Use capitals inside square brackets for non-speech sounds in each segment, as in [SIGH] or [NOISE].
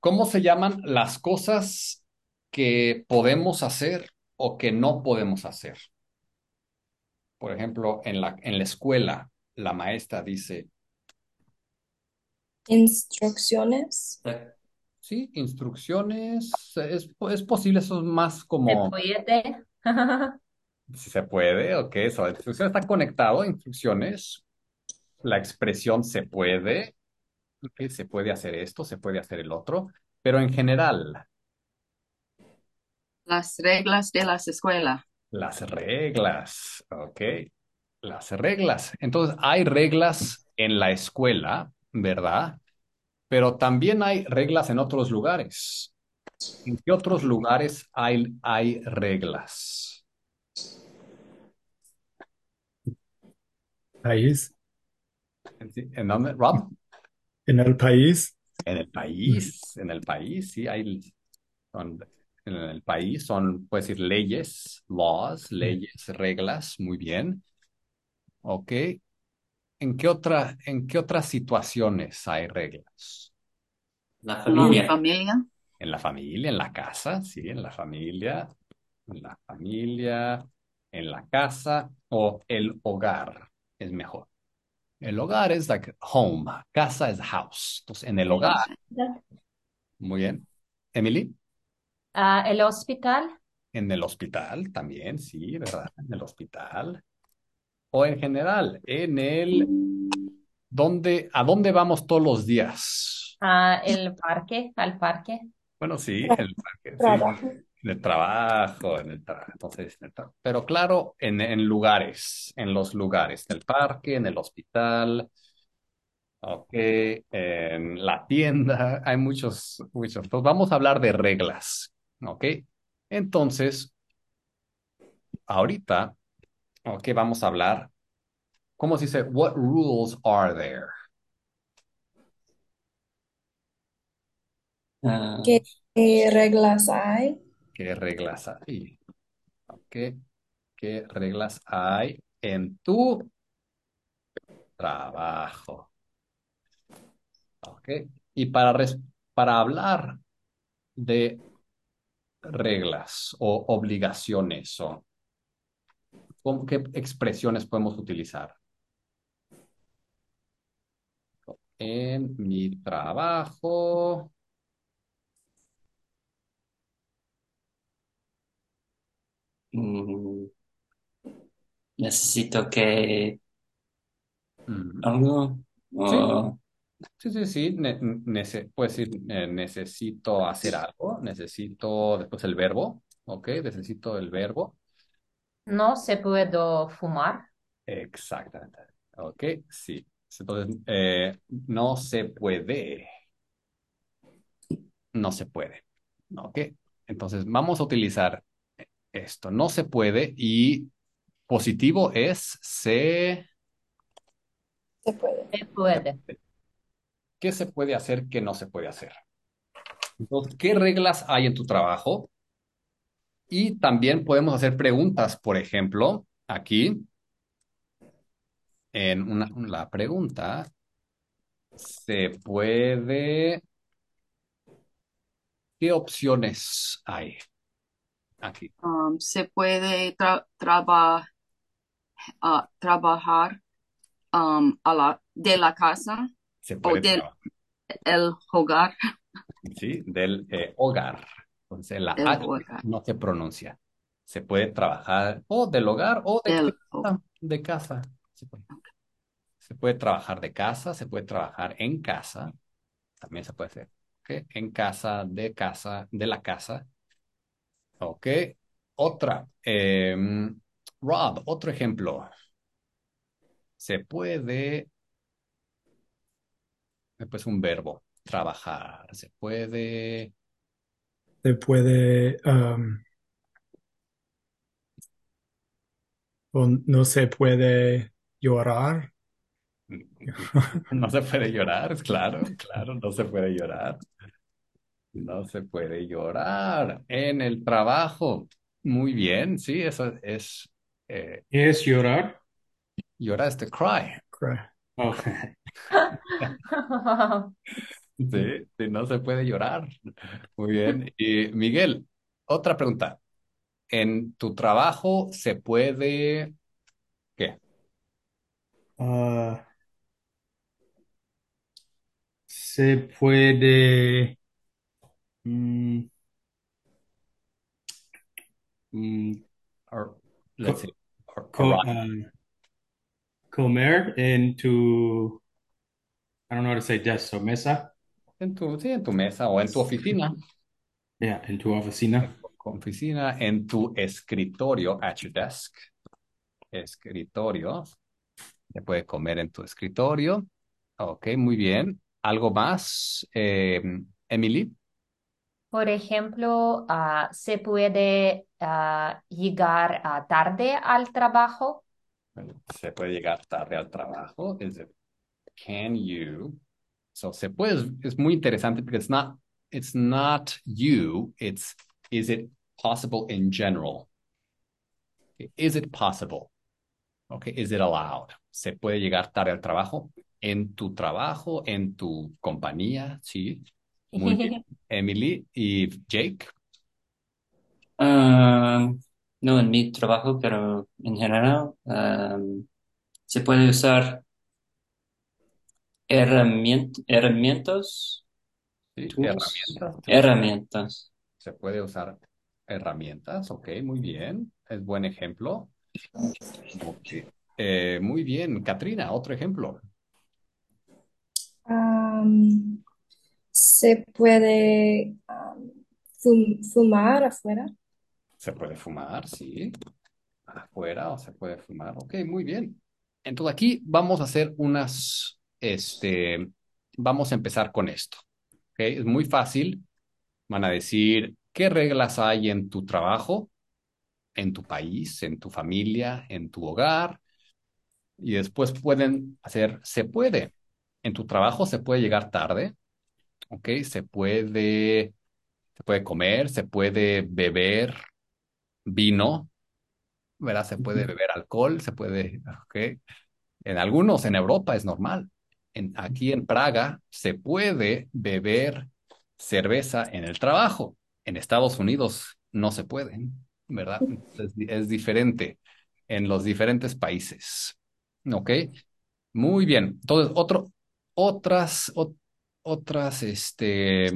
¿Cómo se llaman las cosas que podemos hacer o que no podemos hacer? Por ejemplo, en la, en la escuela, la maestra dice, Instrucciones. sí, instrucciones, es, es posible, eso es más Se como, puede. si [LAUGHS] se puede, ok, eso, la instrucción está conectado, instrucciones, la expresión se puede, se puede hacer esto, se puede hacer el otro, pero en general, Las reglas de las escuelas. las reglas, ok, las reglas. Entonces, hay reglas en la escuela, ¿verdad? Pero también hay reglas en otros lugares. ¿En qué otros lugares hay, hay reglas? País. ¿En en dónde, Rob? En el país. En el país, en el país, sí, hay, son- en el país son, puedes decir, leyes, laws, leyes, reglas, muy bien. Ok. ¿En qué otra, en qué otras situaciones hay reglas? La Mi familia. familia. En la familia, en la casa, sí, en la familia, en la familia, en la casa o el hogar es mejor. El hogar es like home, casa es house. Entonces, en el hogar, muy bien. Emily, Ah, el hospital. en el hospital también, sí, ¿verdad? En el hospital. O en general, en el, ¿dónde, a dónde vamos todos los días? Ah, el parque, al parque. Bueno, sí, en el parque, sí. En el trabajo, en el trabajo. Entonces, pero claro, en, lugares, en los lugares, en el parque, en el hospital, ok, en la tienda, [LAUGHS] hay muchos, muchos. Entonces, vamos a hablar de reglas, ok. Entonces, ahorita, ok, vamos a hablar, ¿cómo se dice? What rules are there? Ah, ¿Qué, qué reglas hay? ¿Qué reglas hay? ¿qué reglas hay en tu trabajo? Y para, hablar de reglas o obligaciones o ¿cómo- qué expresiones podemos utilizar? En mi trabajo, mm, necesito que mm, algo. o- sí, sí, sí, ne- nece- puedes decir eh, necesito hacer algo, necesito después el verbo, ok, necesito el verbo, No se puede fumar. exactamente, ok, sí. Entonces, eh, no se puede. no se puede. ¿Ok? Entonces vamos a utilizar esto. No se puede y positivo es se... Se puede. Se puede. ¿Qué se puede hacer? ¿Qué no se puede hacer? Entonces, ¿qué reglas hay en tu trabajo? Y también podemos hacer preguntas, por ejemplo, aquí en una, la pregunta, ¿se puede? ¿Qué opciones hay aquí? Um, se puede tra- traba- ah, trabajar um, a la, de la casa Se o puede del trabajar, el hogar. ¿sí? Del eh, hogar. Entonces, la Del H hogar. no se pronuncia. Se puede trabajar o del hogar o de Del casa. De casa. Se puede. Se puede trabajar de casa, se puede trabajar en casa. También se puede hacer. ¿ok? En casa, de casa, de la casa. Ok. Otra. em, Rob, otro ejemplo. Se puede, después un verbo, trabajar. Se puede, Se puede. um, no se puede llorar. [LAUGHS] no se puede llorar, claro, claro, no se puede llorar. No se puede llorar en el trabajo. Muy bien, sí, eso es, eh, ¿Qué es llorar? llorar es to cry. Cry. Oh, [LAUGHS] Sí, sí, no se puede llorar. Muy bien. Y Miguel, otra pregunta. ¿En tu trabajo se puede, qué? Ah, se puede, mm, mm, Or, let's Co- see. or- co- or- ah, comer en tu, I don't know how to say desk, so mesa, en tu, sí, en tu mesa o en tu oficina. yeah, en tu oficina. Oficina, en tu escritorio, at your desk. Escritorio. Se puede comer en tu escritorio. Ok, muy bien. ¿Algo más, eh, Emily? Por ejemplo, ah, se puede ah, llegar ah, tarde al trabajo. Se puede llegar tarde al trabajo. Is it, can you? So, se puede, es muy interesante porque it's not, it's not you, it's, is it possible in general? Is it possible? Okay, is it allowed? Se puede llegar tarde al trabajo. En tu trabajo, en tu compañía, sí. Muy bien. [LAUGHS] Emily y Jake. Ah, no en mi trabajo, pero en general ah, se puede usar herramient- herramientas, Sí, herramientas. herramientas. Se puede usar herramientas, ok, muy bien. Es buen ejemplo. Eh, muy bien, Katrina, otro ejemplo. Am, se puede fum- fumar afuera. Se puede fumar, sí. Afuera o se puede fumar. Ok, muy bien. Entonces aquí vamos a hacer unas, este, vamos a empezar con esto. Es muy fácil. Van a decir, ¿qué reglas hay en tu trabajo, en tu país, en tu familia, en tu hogar? Y después pueden hacer, se puede. En tu trabajo se puede llegar tarde, ¿ok? Se puede, se puede comer, se puede beber vino, ¿verdad? Se puede beber alcohol, se puede, ¿ok? En algunos, en Europa es normal. En, aquí en Praga se puede beber cerveza en el trabajo. En Estados Unidos no se puede, ¿verdad? Es, es diferente en los diferentes países. ¿Ok? Muy bien. Entonces, otro, otras, ot- otras, este,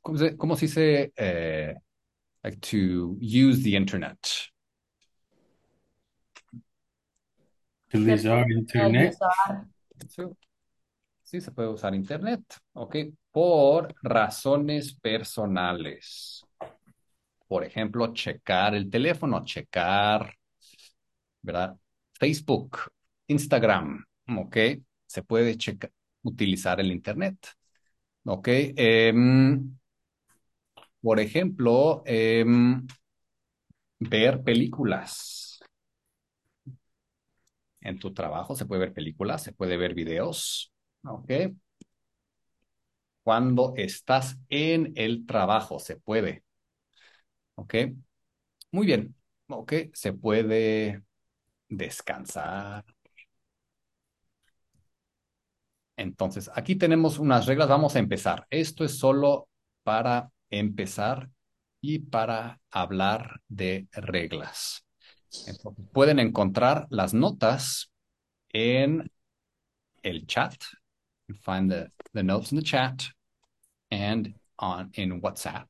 ¿cómo se, cómo se dice? Eh, like to use the internet. Utilizar puede internet. usar Sí, sí, se puede usar internet, ¿ok? Por razones personales. Por ejemplo, checar el teléfono, checar, ¿verdad? Facebook, Instagram, ¿ok? Se puede checar, utilizar el internet, ¿ok? Em, por ejemplo, em, ver películas. En tu trabajo se puede ver películas, se puede ver videos, ¿ok? Cuando estás en el trabajo, se puede. ¿Ok? Muy bien. ¿Ok? Se puede descansar. Entonces, aquí tenemos unas reglas. Vamos a empezar. Esto es solo para empezar y para hablar de reglas. Pueden encontrar las notas en el chat. Find the, the notes in the chat and on in WhatsApp.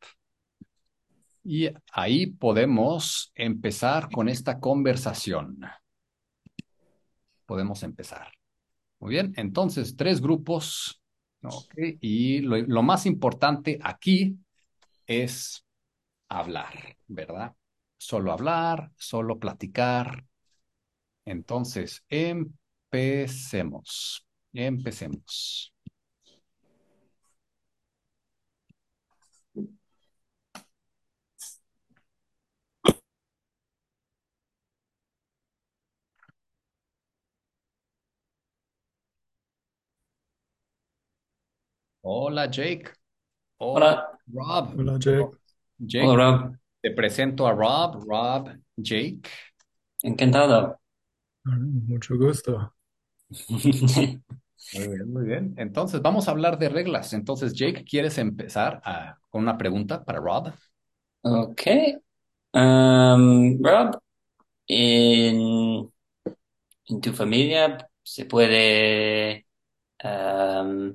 Y ahí podemos empezar con esta conversación. Podemos empezar. Muy bien, entonces tres grupos. Y lo, lo más importante aquí es hablar, ¿verdad? Solo hablar, solo platicar. Entonces, empecemos. Empecemos. Hola, Jake. Hola, Rob. Hola, Jake. Jake, hola Rob, te presento a Rob. Rob, Jake. encantado. Ah, Mucho gusto. [LAUGHS] Muy bien, muy bien. Entonces, vamos a hablar de reglas. Entonces, Jake, ¿quieres empezar a- con una pregunta para Rob? Ok. Um, Rob, en, en tu familia se puede, um,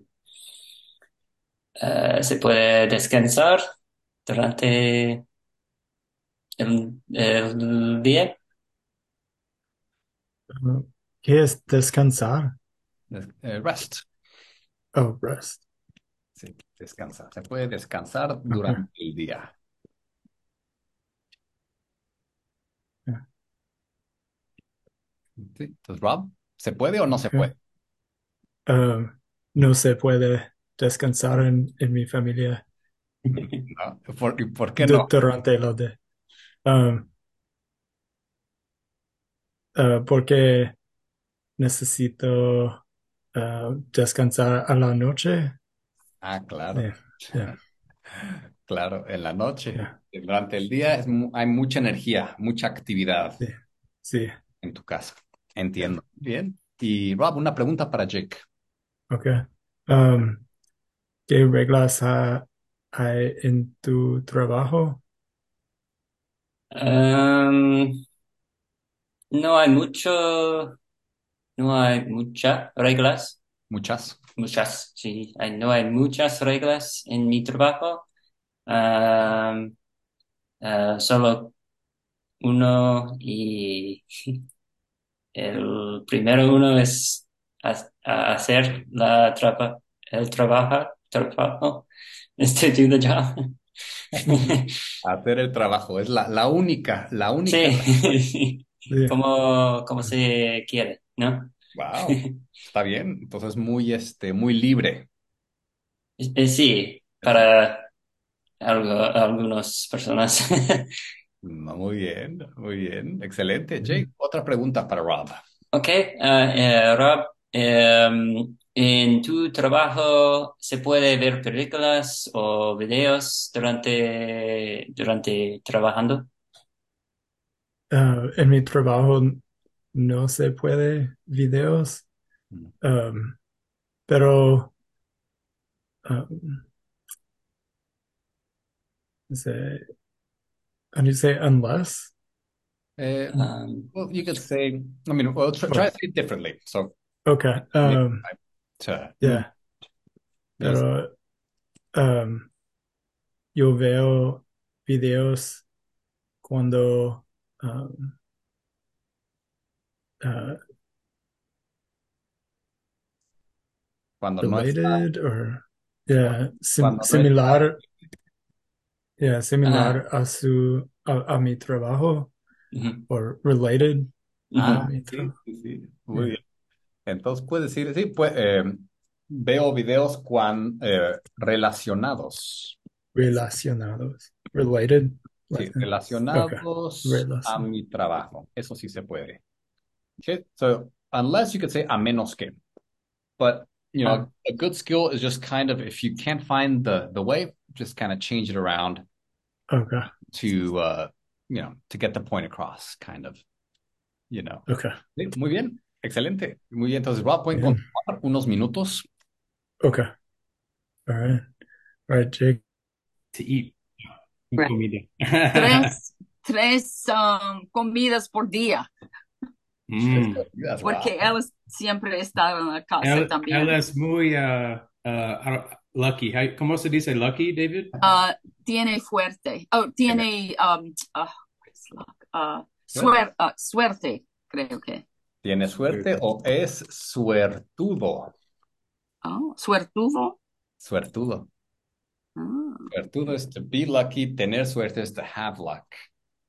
eh, se puede descansar durante el, el día. ¿Qué es descansar? Des- eh, rest. Oh, rest. Sí, descansar. Se puede descansar durante el día. Ya. Sí. Entonces, Rob, ¿se puede o no se Ok. puede? Um, no se puede descansar en, mi familia No. ¿Por, qué no? durante el día. Um, uh, porque necesito uh, descansar a la noche. Ah, claro. Yeah, yeah, [LAUGHS] Claro, en la noche. yeah. Durante el día es hay mucha energía, mucha actividad Sí, sí. en tu casa. Entiendo. Bien. Y Rob, una pregunta para Jake. Ok. Um, ¿qué reglas ha- hay en tu trabajo? Um, no hay mucho, no hay muchas reglas. Muchas. Muchas, sí, hay- no hay muchas reglas en mi trabajo. Am, ah, solo uno y [LAUGHS] el primero uno es ha- hacer la traba, el trabajo, trabajo, este do the job. Hacer el trabajo. Es la, la única, la única. Sí, [LAUGHS] Sí. como, como se quiere, ¿no? Wow. [LAUGHS] Está bien. Entonces muy, este, muy libre. Eh, Sí, para algo, algunas personas. Muy bien, muy bien. Excelente. Jake, otra pregunta para Rob. Ok, ah, eh, Rob, em, ¿en tu trabajo se puede ver películas o videos durante, durante trabajando? Uh, en mi trabajo no se puede videos, um, pero um, say, you say unless? Eh, Um, well, you could say, I mean, well, try, try to say it differently. So, Okay. Um, to- yeah. Pero um, yo veo videos cuando um, uh, cuando no está, related or yeah, sim- Cuando no similar, yeah, similar a su a, a mi trabajo ujú, or related ujú. Ah, a mi sí, sí, sí, muy Yeah. bien. Entonces puede decir, sí, pues, eh, veo videos eh, relacionados, Relacionados. Related. sí, relacionados a mi trabajo. Eso sí se puede. Okay, so unless you could say a menos que, but you know, a good skill is just kind of if you can't find the the way, just kind of change it around Okay. to uh, you know, to get the point across, kind of, you know. Okay. Muy bien, excelente, muy bien. Entonces, Rob, pueden Bien. continuar unos minutos. Okay. All right. All right, Jake. To eat. Right. Comida. Tres, [LAUGHS] tres um, comidas por día, Mm. Porque wow. él siempre estaba en la casa Él, también. él es muy uh, uh, lucky. How- ¿Cómo se dice lucky, David? Ah, tiene fuerte, oh, tiene um, ah, suer- ah, suerte, creo que. ¿Tiene suerte o es suertudo? Oh, suertudo. Suertudo. Ah, Suertudo es to be lucky, tener suerte es to have luck.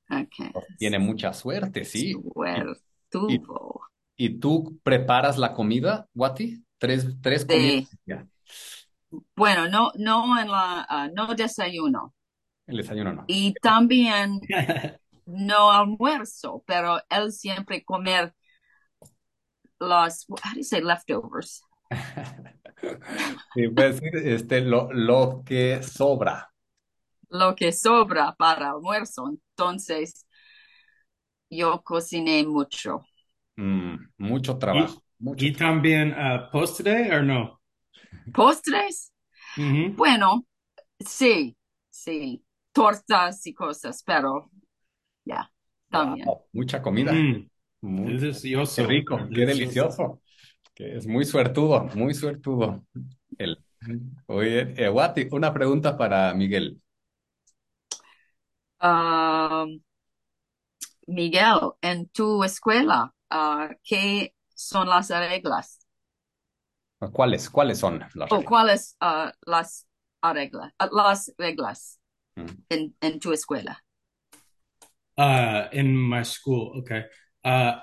okay. Tiene mucha suerte, sí. Suertudo. ¿Y tú preparas la comida, Wati? Tres, tres comidas. Bueno, no, no en la, ah, no desayuno. El desayuno no. Y también no almuerzo, pero él siempre comer los, how do you say leftovers? Sí, decir este, lo, lo que sobra. Lo que sobra para almuerzo. Entonces, yo cociné mucho. Mm, mucho trabajo. mucho. Y también uh, postre o no? ¿Postres? Ujú. Bueno, sí, sí. Tortas y cosas, pero ya, también. Wow, mucha comida. Mm, Muy- es delicioso. Qué rico, qué delicioso. Que es muy suertudo, muy suertudo. El, oye, eh, Wati, una pregunta para Miguel. Ah, Miguel, en tu escuela, ah, ¿qué son las reglas? ¿Cuáles, cuáles son las ¿O reglas? cuáles ah, las reglas, las reglas Mm. en, en tu escuela? Uh, in my school, okay. Uh,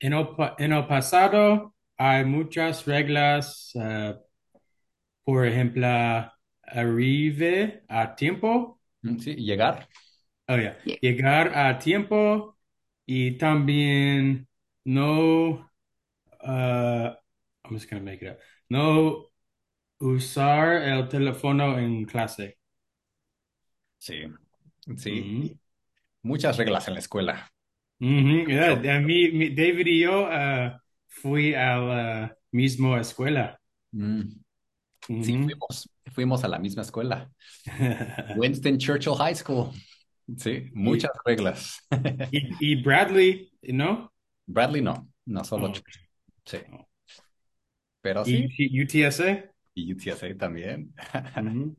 en, el, en el pasado hay muchas reglas, uh, por ejemplo, arribe a tiempo, Mm, Sí, llegar. oh yeah, Yeah. llegar a tiempo y también no, uh, I'm just gonna make it up, no usar el teléfono en clase. Sí, sí. Ujú. Muchas reglas en la escuela. Ujú, yeah, a mí, mi- David y yo uh, fui a la misma escuela. Mm, Sí, fuimos, fuimos a la misma escuela. [LAUGHS] Winston Churchill High School. Sí, muchas reglas. [LAUGHS] Y, y Bradley, ¿no? Bradley no, no solo Oh. Sí. Pero sí, Y UTSA. y UTSA también. [LAUGHS]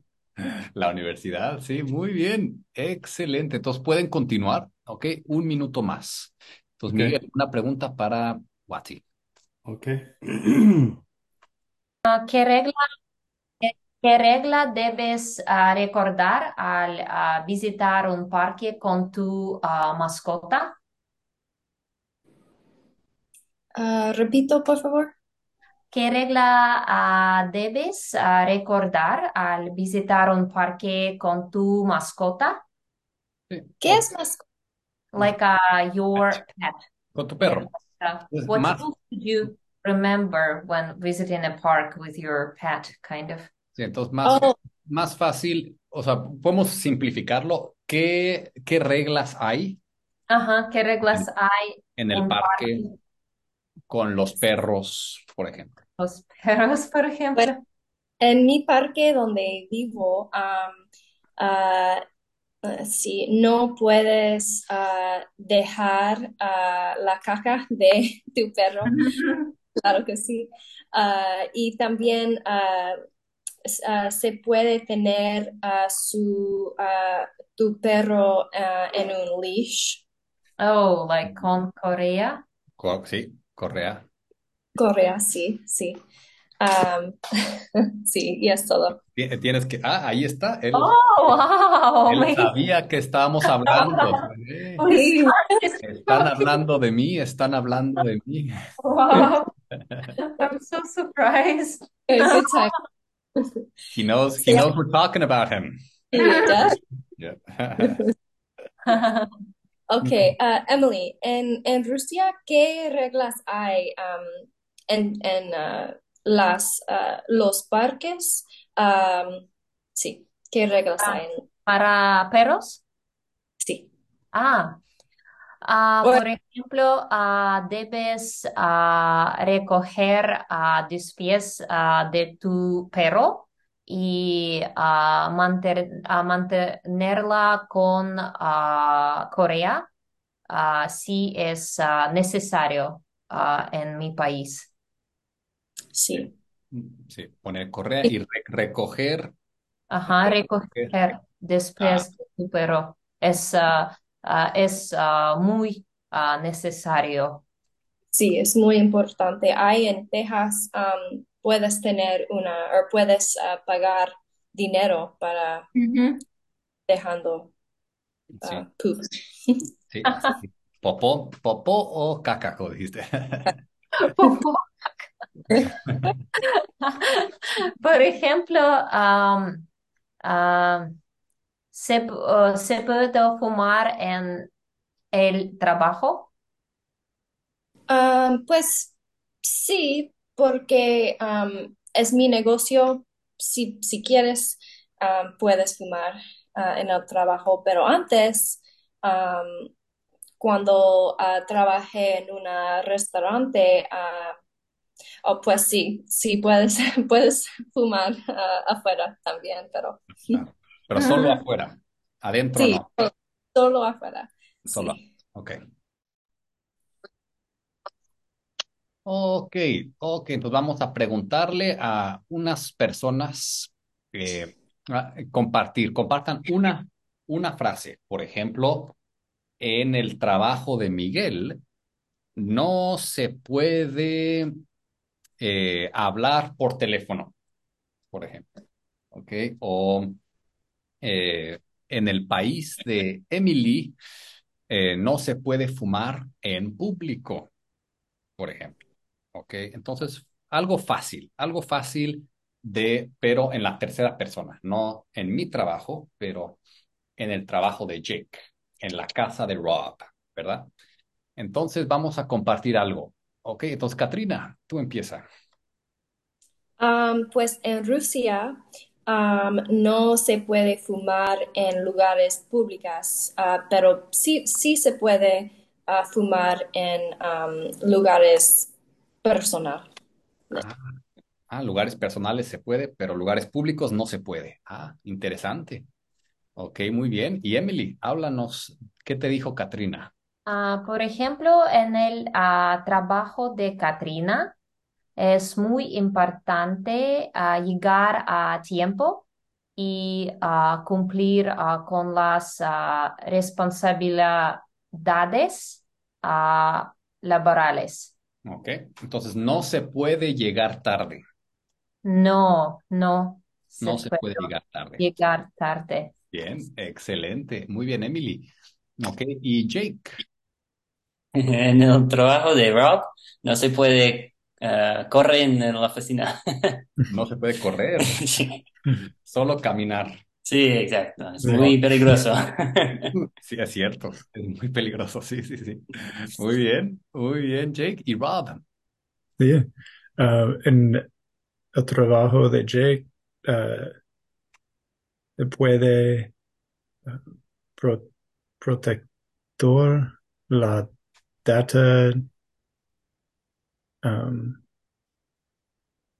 La universidad, sí, muy bien. Excelente. Entonces pueden continuar, ¿ok? Un minuto más. Entonces, Ok. Miguel, una pregunta para Wati. Ok. [CLEARS THROAT] Ah, ¿Qué regla, qué, regla debes ah, recordar al ah, visitar un parque con tu ah, mascota? Repito, por favor. ¿Qué regla debes recordar al visitar un parque con tu mascota? Sí, ¿Qué es más? Like uh, your pet. Con tu perro. Uh, Es what más- should you remember when visiting a park with your pet, kind of? Sí, entonces, más, Oh, más fácil, o sea, podemos simplificarlo. ¿Qué, qué reglas hay Ajá, ¿qué reglas hay en el en un parque con los perros, por ejemplo? Los perros, por ejemplo. Bueno, en mi parque donde vivo, am, ah, ah, sí, no puedes ah, dejar ah, la caca de [LAUGHS] tu perro, claro que sí. Ah, y también se puede tener a su, tu perro en un leash. Oh, like con Corea. Co- Sí, correa. Correa, sí, sí. Am, [LAUGHS] sí, y es todo. Ti- Tienes que, ah, ahí está. Él, Oh, wow. él amazing. sabía que estábamos hablando. [LAUGHS] Eh, Sí. Están hablando de mí, están hablando de mí. Wow. I'm so surprised. Good time. [LAUGHS] He knows, he knows we're talking about him. Yeah. Ok, ah, Emily, en, en Rusia, ¿qué reglas hay am, en, en ah, las, ah, los parques? Sí, ¿qué reglas Ah. hay? en- Para perros. sí. Ah, ah, por ejemplo, debes ah, recoger los pies de tu perro y manter- mantenerla con correa si es necesario en mi país. Sí, Sí, poner correa y re- recoger. Ajá, Recoger. recoger después de tu perro es, ah, ah, es ah, muy ah, necesario. sí, es muy importante. Hay en Texas, am, puedes tener una, o puedes ah, pagar dinero para dejando Sí, ah, poop. sí, sí. Popó, popó o caca, como dijiste. [LAUGHS] [LAUGHS] Por ejemplo, ¿se, uh, ¿se puede fumar en el trabajo? Pues sí, porque es mi negocio. Si, si quieres, puedes fumar ah, en el trabajo, pero antes, cuando ah, trabajé en un restaurante, ah, Oh, pues sí, sí puedes, [LAUGHS] puedes fumar ah, afuera también, pero Claro. Pero solo afuera. Adentro sí, no. so- solo afuera. Solo. Sí. Ok. Ok, ok. Entonces vamos a preguntarle a unas personas eh, a- compartir, compartan una, una frase. Por ejemplo, en el trabajo de Miguel, no se puede eh, hablar por teléfono, por ejemplo. Ok. O eh, en el país de Emily, eh, no se puede fumar en público, por ejemplo. ¿Ok? Entonces, algo fácil, algo fácil de, pero en la tercera persona, no en mi trabajo, pero en el trabajo de Jake, en la casa de Rob, ¿verdad? Entonces, vamos a compartir algo. ¿Ok? Entonces, Katrina, tú empieza. Um, pues en Rusia um, no se puede fumar en lugares públicos, ah, pero sí, sí se puede ah, fumar en um, lugares personales. Ah, ah, lugares personales se puede, pero lugares públicos no se puede. Ah, interesante. Ok, muy bien. Y Emily, háblanos, ¿qué te dijo Katrina? Ah, por ejemplo, en el ah, trabajo de Katrina es muy importante ah, llegar a tiempo y cumplir con las responsabilidades laborales. Ok, entonces no se puede llegar tarde. No, no se No se puede puede llegar tarde. llegar tarde. Bien, excelente. Muy bien, Emily. Ok, y Jake. [LAUGHS] En el trabajo de Rob no se puede eh, correr en la oficina. [LAUGHS] No se puede correr, [LAUGHS] Sí, solo caminar. sí, exacto. Es Sí. muy peligroso. Sí, es cierto. Es muy peligroso. Sí, sí, sí. Muy bien, muy bien, Jake. Y Rob. Sí. Ah, en el trabajo de Jake, ah, puede pro- protector la data um,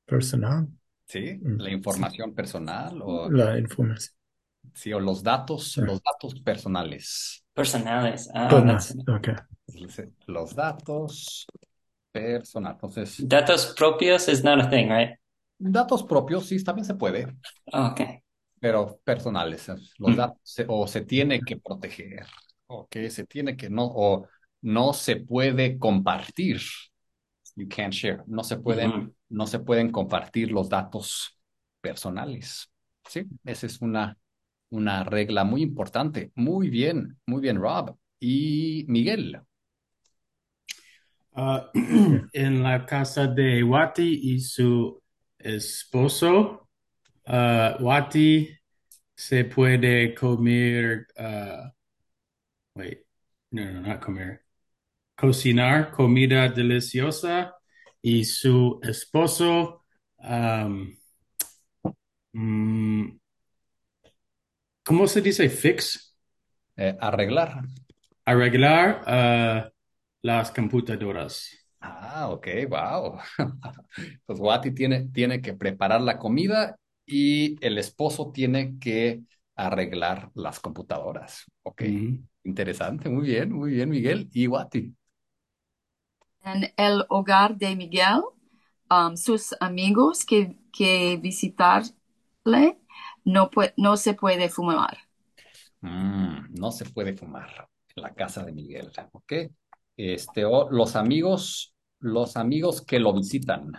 personal, Sí, Mm, la información personal o, la información. sí, o los datos, Ah. los datos personales. Personales. Ah, okay. Los datos personales. Entonces, Datos propios is not a thing, right? datos propios sí también se puede, Okay. pero personales. Los Mm. datos o se tiene que proteger, o que se tiene que no, o no se puede compartir. You can't share. No se pueden, no se pueden compartir los datos personales. Sí, esa es una, una regla muy importante. Muy bien, muy bien, Rob. Y Miguel. Ah, [CLEARS THROAT] en la casa de Wati y su esposo, ah, Wati se puede comer, ah, wait, no, no, not comer, cocinar comida deliciosa y su esposo, um, ¿cómo se dice fix? Eh, arreglar. Arreglar ah, las computadoras. Ah, ok, wow. [LAUGHS] Pues Wati tiene, tiene que preparar la comida y el esposo tiene que arreglar las computadoras. Ok, interesante, muy bien, muy bien, Miguel. Y Wati. En el hogar de Miguel, um, sus amigos que, que visitarle, no, pue- no se puede fumar. Mm, no se puede fumar en la casa de Miguel. Ok. Este, los amigos, los amigos que lo visitan,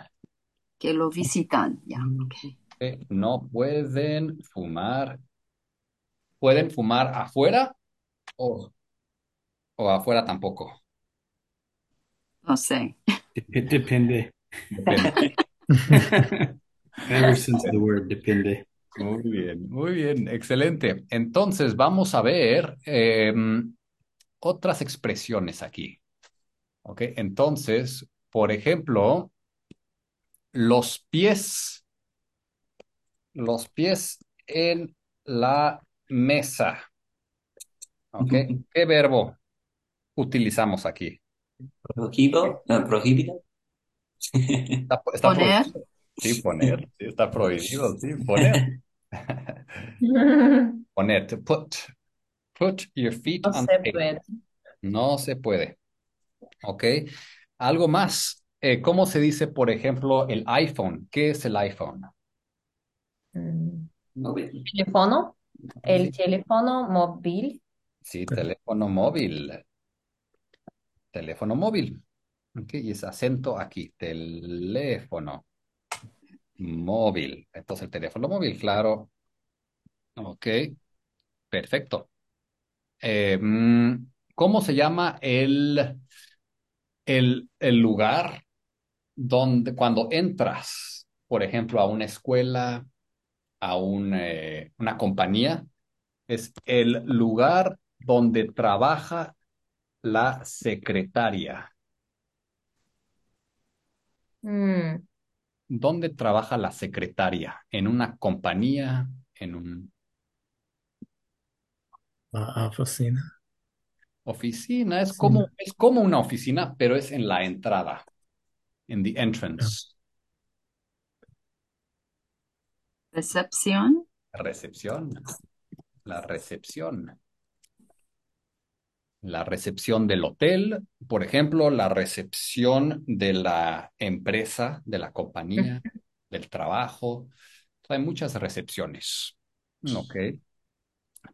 Que lo visitan, ya. ok. eh, no pueden fumar. ¿Pueden fumar afuera o, o afuera tampoco? No sé. Dep- Depende. Depende. Ever since the word depende. Muy bien, muy bien, excelente. Entonces vamos a ver em, otras expresiones aquí. ¿Ok? Entonces, por ejemplo, los pies, los pies en la mesa. ¿Ok? ¿Qué verbo utilizamos aquí? Prohibido, no, prohibido. Está, está Poner. prohibido. Sí, poner. Sí, está prohibido, sí, [LAUGHS] poner. [LAUGHS] Poner, to put. Put your feet No on se the table. puede. No se puede. ¿Ok? Algo más. Eh, ¿cómo se dice, por ejemplo, el iPhone? ¿Qué es el iPhone? Mm. Teléfono. El Sí, teléfono móvil. sí, teléfono móvil. Teléfono móvil. ¿Ok? Y es acento aquí. Teléfono móvil. Entonces, el teléfono móvil, claro. Ok, perfecto. Mm, ¿cómo se llama el, el, el lugar donde cuando entras, por ejemplo, a una escuela, a un, eh, una compañía, es el lugar donde trabaja la secretaria. Mm, ¿Dónde trabaja la secretaria? ¿En una compañía? ¿En una La oficina. oficina? Es Sí. como, es como una oficina, pero es en la entrada, en the entrance. Recepción. Recepción. La recepción. La recepción del hotel, por ejemplo, la recepción de la empresa, de la compañía, del trabajo. Hay muchas recepciones. Ok,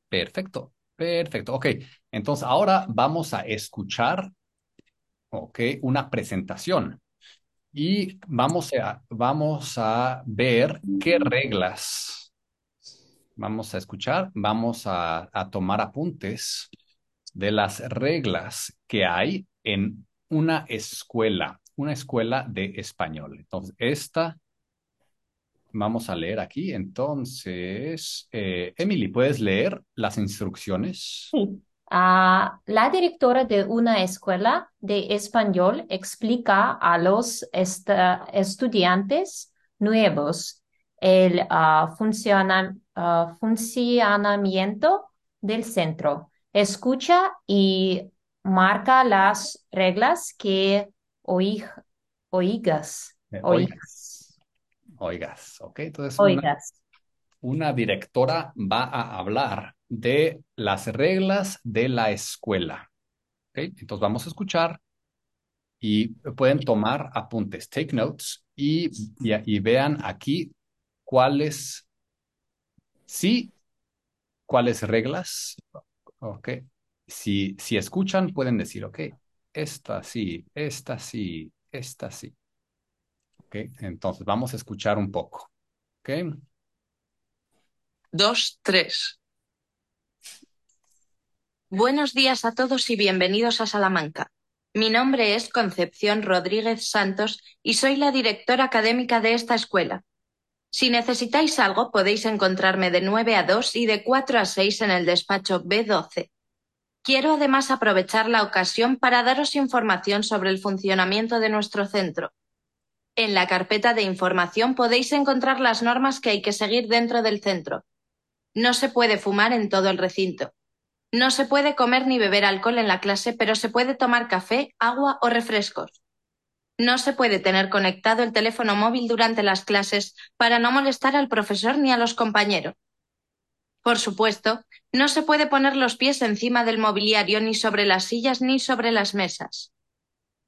perfecto, perfecto. Ok, entonces ahora vamos a escuchar, ok, una presentación. Y vamos a, vamos a ver qué reglas vamos a escuchar, vamos a, a tomar apuntes de las reglas que hay en una escuela, una escuela de español. Entonces, esta vamos a leer aquí. Entonces, eh, Emily, ¿puedes leer las instrucciones? Ah, la directora de una escuela de español explica a los estudiantes nuevos el ah, funcionamiento del centro. Escucha y marca las reglas que oig- oigas. Eh, Oigas. oigas. Oigas, ¿ok? Entonces, una, Oigas. una directora va a hablar de las reglas de la escuela. ¿ok? Entonces, vamos a escuchar y pueden tomar apuntes, take notes y, y, y vean aquí cuáles sí, cuáles reglas, ok. Si, si escuchan, pueden decir, ok, esta sí, esta sí, esta sí. Ok, entonces vamos a escuchar un poco. Ok, Dos, tres. Buenos días a todos y bienvenidos a Salamanca. Mi nombre es Concepción Rodríguez Santos y soy la directora académica de esta escuela. Si necesitáis algo, podéis encontrarme de 9 a 2 y de 4 a 6 en el despacho B12. Quiero además aprovechar la ocasión para daros información sobre el funcionamiento de nuestro centro. En la carpeta de información podéis encontrar las normas que hay que seguir dentro del centro. No se puede fumar en todo el recinto. No se puede comer ni beber alcohol en la clase, pero se puede tomar café, agua o refrescos. No se puede tener conectado el teléfono móvil durante las clases para no molestar al profesor ni a los compañeros. Por supuesto, no se puede poner los pies encima del mobiliario ni sobre las sillas ni sobre las mesas.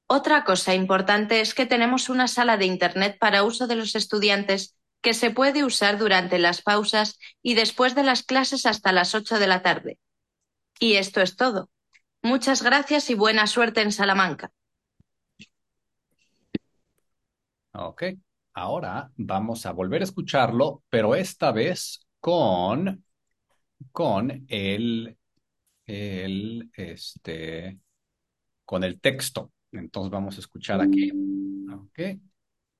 Otra cosa importante es que tenemos una sala de Internet para uso de los estudiantes que se puede usar durante las pausas y después de las clases hasta las 8 de la tarde. Y esto es todo. Muchas gracias y buena suerte en Salamanca. Ok. Ahora vamos a volver a escucharlo, pero esta vez con, con el, el, este, con el texto. Entonces vamos a escuchar aquí. Ok.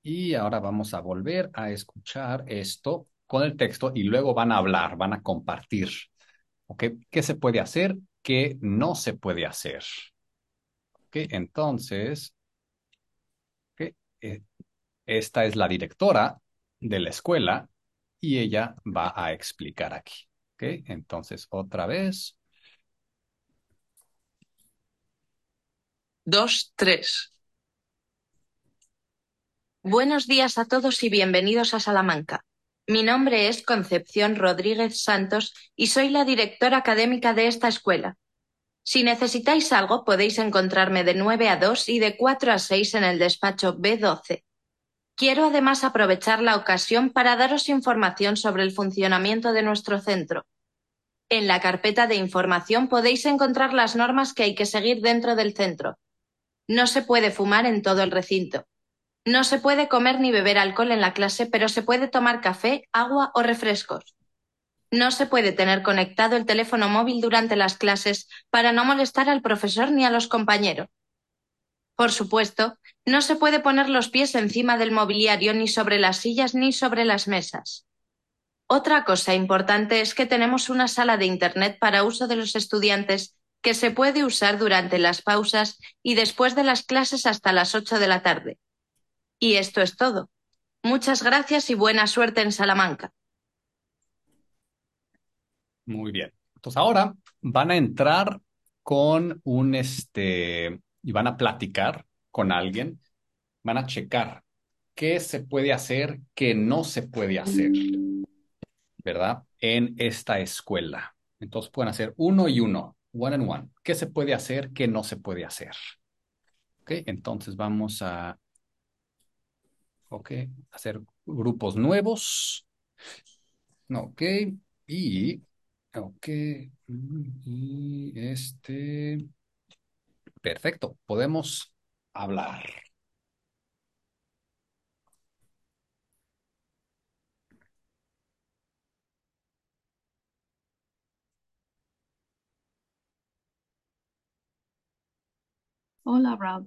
Y ahora vamos a volver a escuchar esto con el texto y luego van a hablar, van a compartir. ¿Ok? ¿Qué se puede hacer? ¿Qué no se puede hacer? ¿Ok? Entonces, ¿ok? Eh, esta es la directora de la escuela y ella va a explicar aquí. ¿Ok? Entonces, otra vez. Dos, tres. Buenos días a todos y bienvenidos a Salamanca. Mi nombre es Concepción Rodríguez Santos y soy la directora académica de esta escuela. Si necesitáis algo, podéis encontrarme de 9 a 2 y de 4 a 6 en el despacho B12. Quiero además aprovechar la ocasión para daros información sobre el funcionamiento de nuestro centro. En la carpeta de información podéis encontrar las normas que hay que seguir dentro del centro. No se puede fumar en todo el recinto. No se puede comer ni beber alcohol en la clase, pero se puede tomar café, agua o refrescos. No se puede tener conectado el teléfono móvil durante las clases para no molestar al profesor ni a los compañeros. Por supuesto, no se puede poner los pies encima del mobiliario ni sobre las sillas ni sobre las mesas. Otra cosa importante es que tenemos una sala de Internet para uso de los estudiantes que se puede usar durante las pausas y después de las clases hasta las 8 de la tarde. Y esto es todo. Muchas gracias y buena suerte en Salamanca. Muy bien. Entonces ahora van a entrar con un este y van a platicar con alguien, van a checar qué se puede hacer, qué no se puede hacer, ¿verdad? En esta escuela. Entonces pueden hacer uno y uno, one and one. ¿Qué se puede hacer, qué no se puede hacer? Ok, entonces vamos a ok, hacer grupos nuevos. Ok, y Ok. Y este. Perfecto. Podemos hablar. Hola, Rob.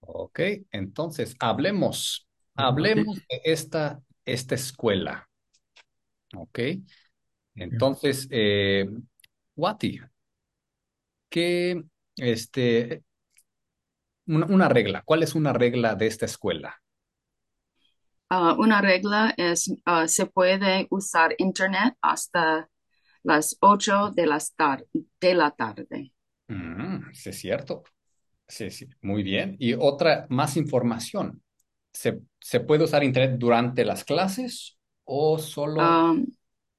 Ok, entonces hablemos. Hablemos de esta, esta escuela. Ok. Entonces, eh, Wati, ¿qué, este, una, una regla, ¿cuál es una regla de esta escuela? Ah, una regla es, ah, se puede usar internet hasta las 8 de, las tar- de la tarde. Mm, sí, es cierto. Sí, sí, muy bien. Y otra, más información. ¿Se, se puede usar internet durante las clases o solo? Um,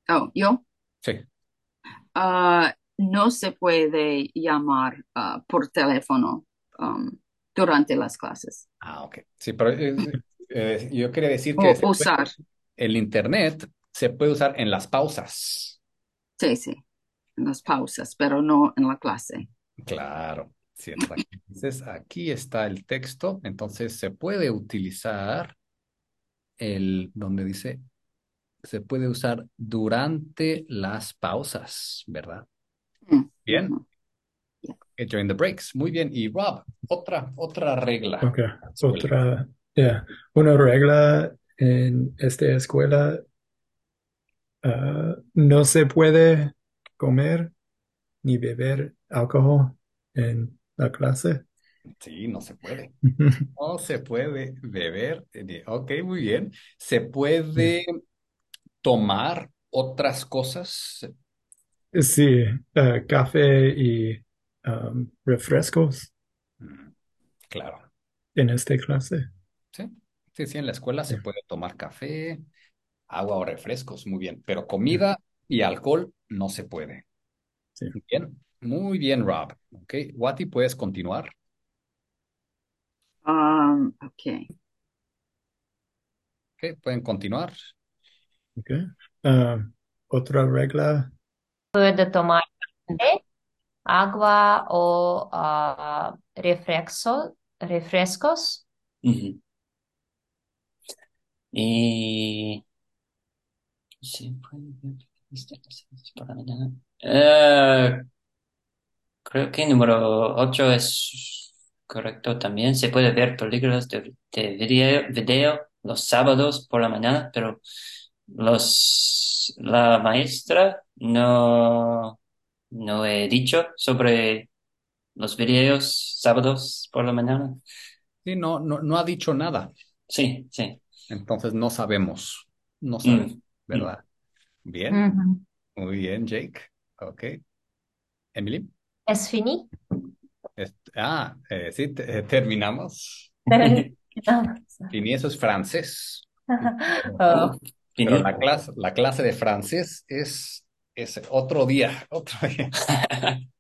oh, yo, Sí. ah, no se puede llamar ah, por teléfono um, durante las clases Ah, ok. Sí, pero eh, eh, yo quería decir o que puede- usar. el internet se puede usar en las pausas. Sí, sí, en las pausas, pero no en la clase. Claro, cierto. Entonces, aquí está el texto. Entonces, se puede utilizar el, donde dice, se puede usar durante las pausas, ¿verdad? Bien. During the breaks. Muy bien. Y Rob, otra, otra regla. Ok, Escuela. otra, yeah. Una regla en esta escuela, ah, no se puede comer ni beber alcohol en la clase. Sí, no se puede. [LAUGHS] No se puede beber. Ok, muy bien. Se puede tomar otras cosas. Sí, ah, café y um, refrescos Mm, Claro. en esta clase. Sí, sí, sí, en la escuela se puede tomar café, agua o refrescos, muy bien, pero comida y alcohol no se puede. Sí. Bien, muy bien, Rob. Ok, Wati, puedes continuar. Um, ok. Ok, pueden continuar. Ok. Ah, otra regla, Puede tomar café, agua o ah, refresco- refrescos. Y ver por la mañana. Eh, creo que número 8 es correcto también. Se puede ver películas de, de video, video los sábados por la mañana, pero los, la maestra no, no he dicho sobre los videos sábados por la mañana. Sí, no, no, no ha dicho nada, Sí, sí. entonces no sabemos, no sabemos, Mm, ¿verdad? Bien, Ujú. muy bien, Jake. Ok. Emily. ¿Es fini? Est- ah, eh, sí, te- eh, terminamos. [LAUGHS] Fini, eso es francés. [LAUGHS] Oh, Pero la clase, la clase de francés es, es otro día, [LAUGHS] otro día. [LAUGHS]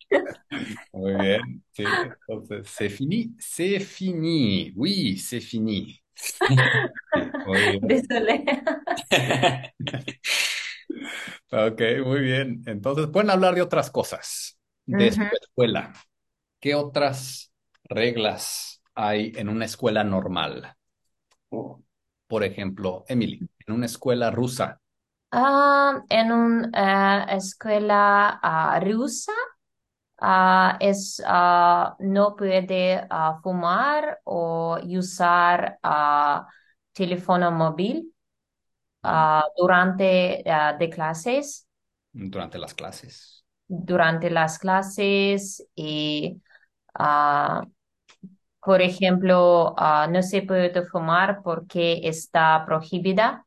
Muy bien. Sí, entonces, c'est fini, c'est fini. Oui, c'est fini. [LAUGHS] Muy bien. désolé. Ok, muy bien. Entonces, pueden hablar de otras cosas de su Ujú. escuela. ¿Qué otras reglas hay en una escuela normal? Por ejemplo, Emily, una escuela rusa. Ah, en una escuela ah, rusa ah, es, ah, no puede ah, fumar o usar ah, teléfono móvil ah, durante ah, de clases, durante las clases. durante las clases y, ah, por ejemplo, ah, no se puede fumar porque está prohibida,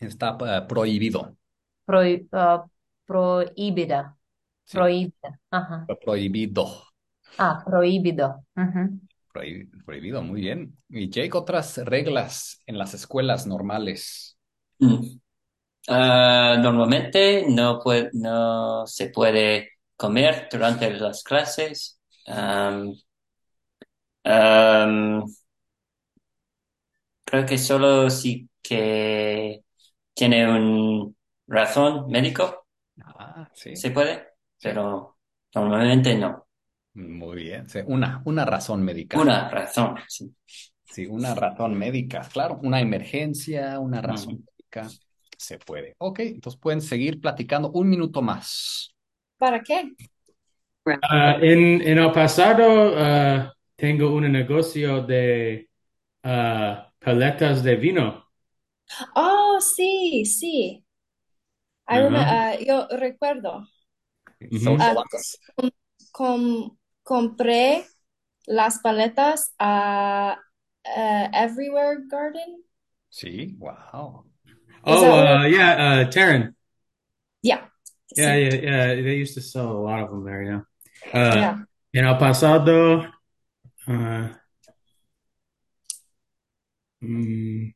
Está eh, prohibido. prohi- ah, prohibida, Sí, prohibida, ajá. prohibido. Ah, prohibido. Prohi- Prohibido, muy bien. Y Jake, otras reglas en las escuelas normales. Mm. Ah, normalmente no puede, no se puede comer durante las clases. Creo que solo si que tiene un razón médico Ah, sí. se puede, pero normalmente no. Muy bien. Sí, una, una razón médica. Una razón, sí. Sí, una razón médica. Claro, una emergencia, una razón Ujú. médica. Se puede. Ok, entonces pueden seguir platicando un minuto más. ¿Para qué? Ah, en, en el pasado ah, tengo un negocio de ah, paletas de vino. Oh, sí, sí. I Ajá. remem- ah, yo recuerdo. Social Ah, com- com- compré las paletas a eh, Everywhere Garden. Sí, wow. Oh, uh, yeah, uh, Taryn. Yeah. Yeah, sí, yeah, yeah. They used to sell a lot of them there, yeah. Uh, yeah. en el pasado, uh, mm,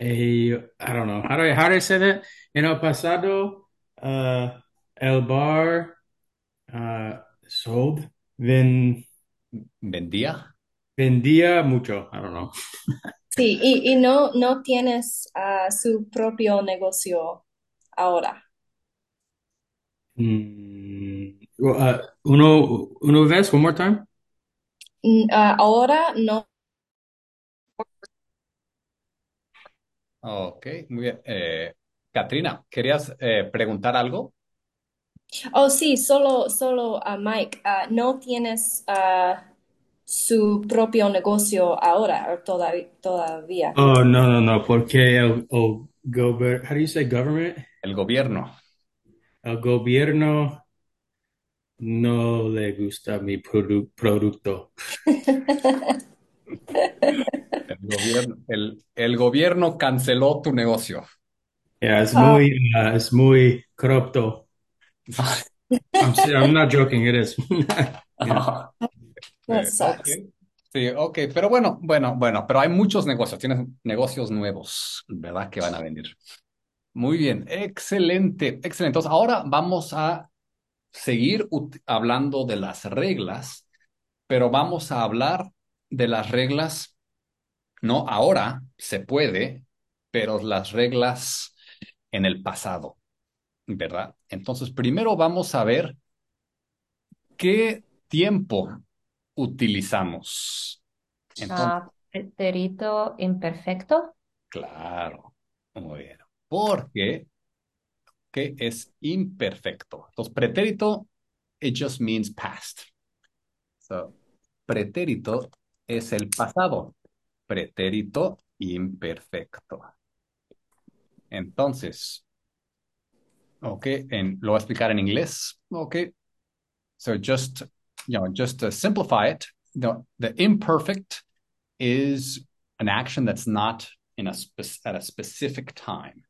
a, I don't know. How do I, how do I say that? En el pasado, uh, el bar, uh, sold, ven, ¿Vendía? vendía mucho. I don't know. Sí, y, y no, no tienes ah, su propio negocio ahora. Mm, well, uh, uno, uno vez, one more time? Mm, ah, ahora no. Ok, muy bien. Eh, Katrina, ¿querías eh, preguntar algo? Oh, sí, solo, solo a Mike. ah, no tienes ah, su propio negocio ahora o todavía. Oh, no, no, no, porque el, el gober- how do you say government? El gobierno. El gobierno no le gusta mi produ- producto. [LAUGHS] El gobierno, el, el gobierno canceló tu negocio. Yeah, es Ah, muy, uh, es muy corrupto. [LAUGHS] I'm, I'm not joking, it is. Yeah. [LAUGHS] that Eh, sucks. Sí, ok, pero bueno, bueno, bueno, pero hay muchos negocios, tienes negocios nuevos, ¿verdad? Que van a venir. Muy bien, excelente, excelente. Entonces, ahora vamos a seguir hablando de las reglas, pero vamos a hablar de las reglas, no ahora, se puede, pero las reglas en el pasado, ¿verdad? Entonces, primero vamos a ver qué tiempo utilizamos. Entonces, pretérito imperfecto. claro, muy bien. Porque que es imperfecto. Entonces, pretérito, it just means past. So, pretérito es el pasado. Pretérito imperfecto. Entonces, ok, en, lo voy a explicar en inglés. Ok, so just, you know, just to simplify it, the, the imperfect is an action that's not in a at a specific time.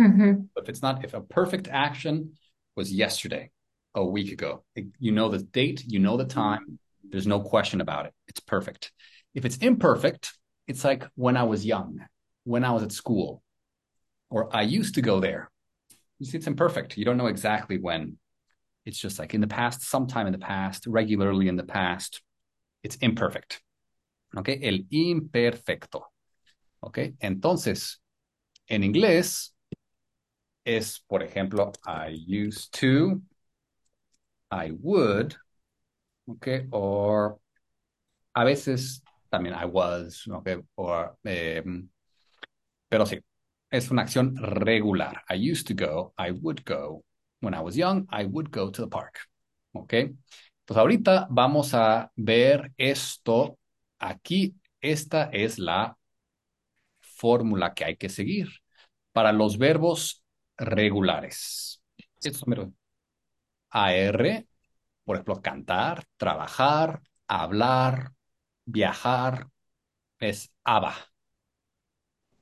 Mm-hmm. Ujú. If it's not, if a perfect action was yesterday, a week ago, you know the date, you know the time, there's no question about it. It's perfect. If it's imperfect, it's like when I was young, when I was at school, or I used to go there. You see, it's imperfect. You don't know exactly when. It's just like in the past, sometime in the past, regularly in the past. It's imperfect. Okay, El imperfecto. Okay, Entonces, en inglés es, por ejemplo, I used to, I would, okay, Or a veces también I was, ¿ok? Or, em, pero sí, es una acción regular. I used to go, I would go. When I was young, I would go to the park. ¿Ok? Entonces ahorita vamos a ver esto. Aquí, esta es la fórmula que hay que seguir para los verbos regulares. AR, por ejemplo, cantar, trabajar, hablar, viajar, es ABA.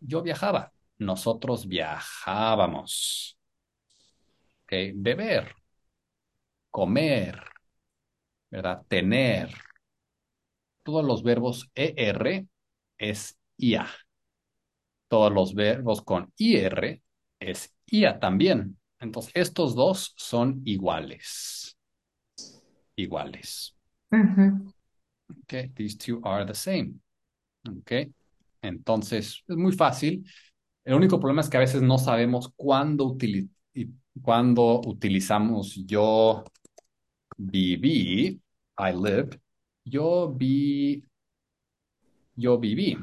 Yo viajaba, nosotros viajábamos. Beber, comer, ¿verdad? Tener. Todos los verbos ER es IA. Todos los verbos con IR es IA también. Entonces, estos dos son iguales. Iguales. Okay, these two are the same. Okay, entonces es muy fácil. El único problema es que a veces no sabemos cuándo, utili- cuándo utilizamos yo viví, I lived, yo vi, yo viví,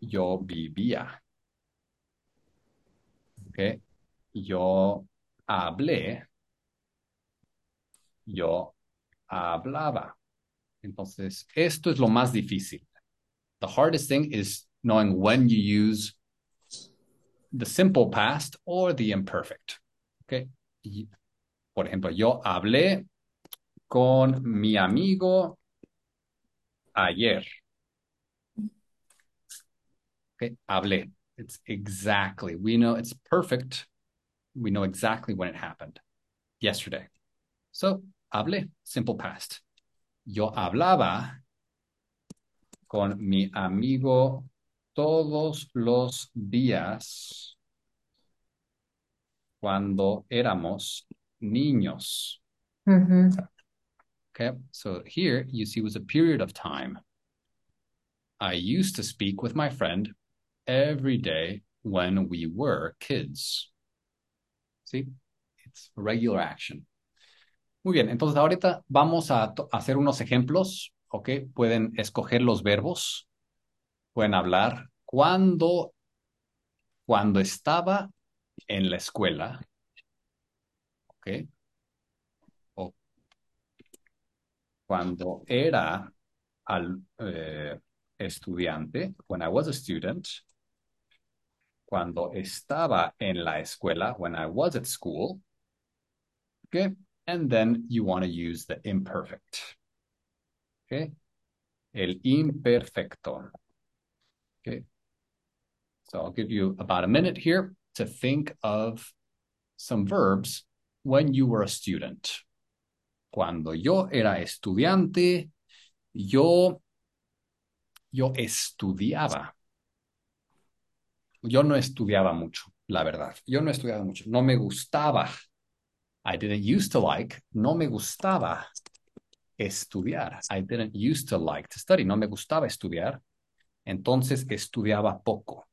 yo vivía. Okay, yo hablé, yo hablaba. Entonces, esto es lo más difícil. The hardest thing is knowing when you use the simple past or the imperfect. Okay. Y, por ejemplo, yo hablé con mi amigo ayer. Okay. Hablé. It's exactly. We know it's perfect. We know exactly when it happened. Yesterday. So, hablé. Simple past. Yo hablaba con mi amigo todos los días cuando éramos niños. Ujú. Okay, so here you see was a period of time. I used to speak with my friend every day when we were kids. See, it's a regular action. Muy bien, entonces ahorita vamos a hacer unos ejemplos, ¿ok? Pueden escoger los verbos, pueden hablar cuando, cuando estaba en la escuela, ¿ok? O cuando era al, eh, estudiante, when I was a student, cuando estaba en la escuela, when I was at school, okay? And then you want to use the imperfect, okay? El imperfecto, okay? So I'll give you about a minute here to think of some verbs when you were a student. Cuando yo era estudiante, yo, yo estudiaba. Yo no estudiaba mucho, la verdad. Yo no estudiaba mucho. No me gustaba. I didn't used to like. No me gustaba estudiar. I didn't used to like to study. No me gustaba estudiar. Entonces estudiaba poco.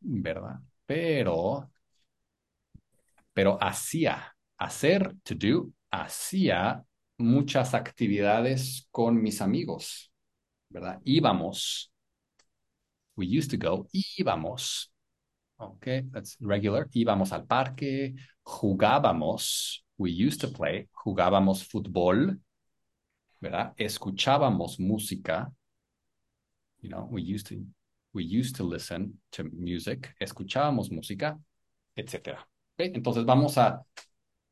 ¿Verdad? Pero, pero hacía, hacer, to do, hacía muchas actividades con mis amigos. ¿Verdad? Íbamos. We used to go. Íbamos. Okay, that's regular. Íbamos al parque, jugábamos. We used to play. Jugábamos fútbol. ¿Verdad? Escuchábamos música. You know, we used to we used to listen to music. Escuchábamos música, etc. Okay, entonces vamos a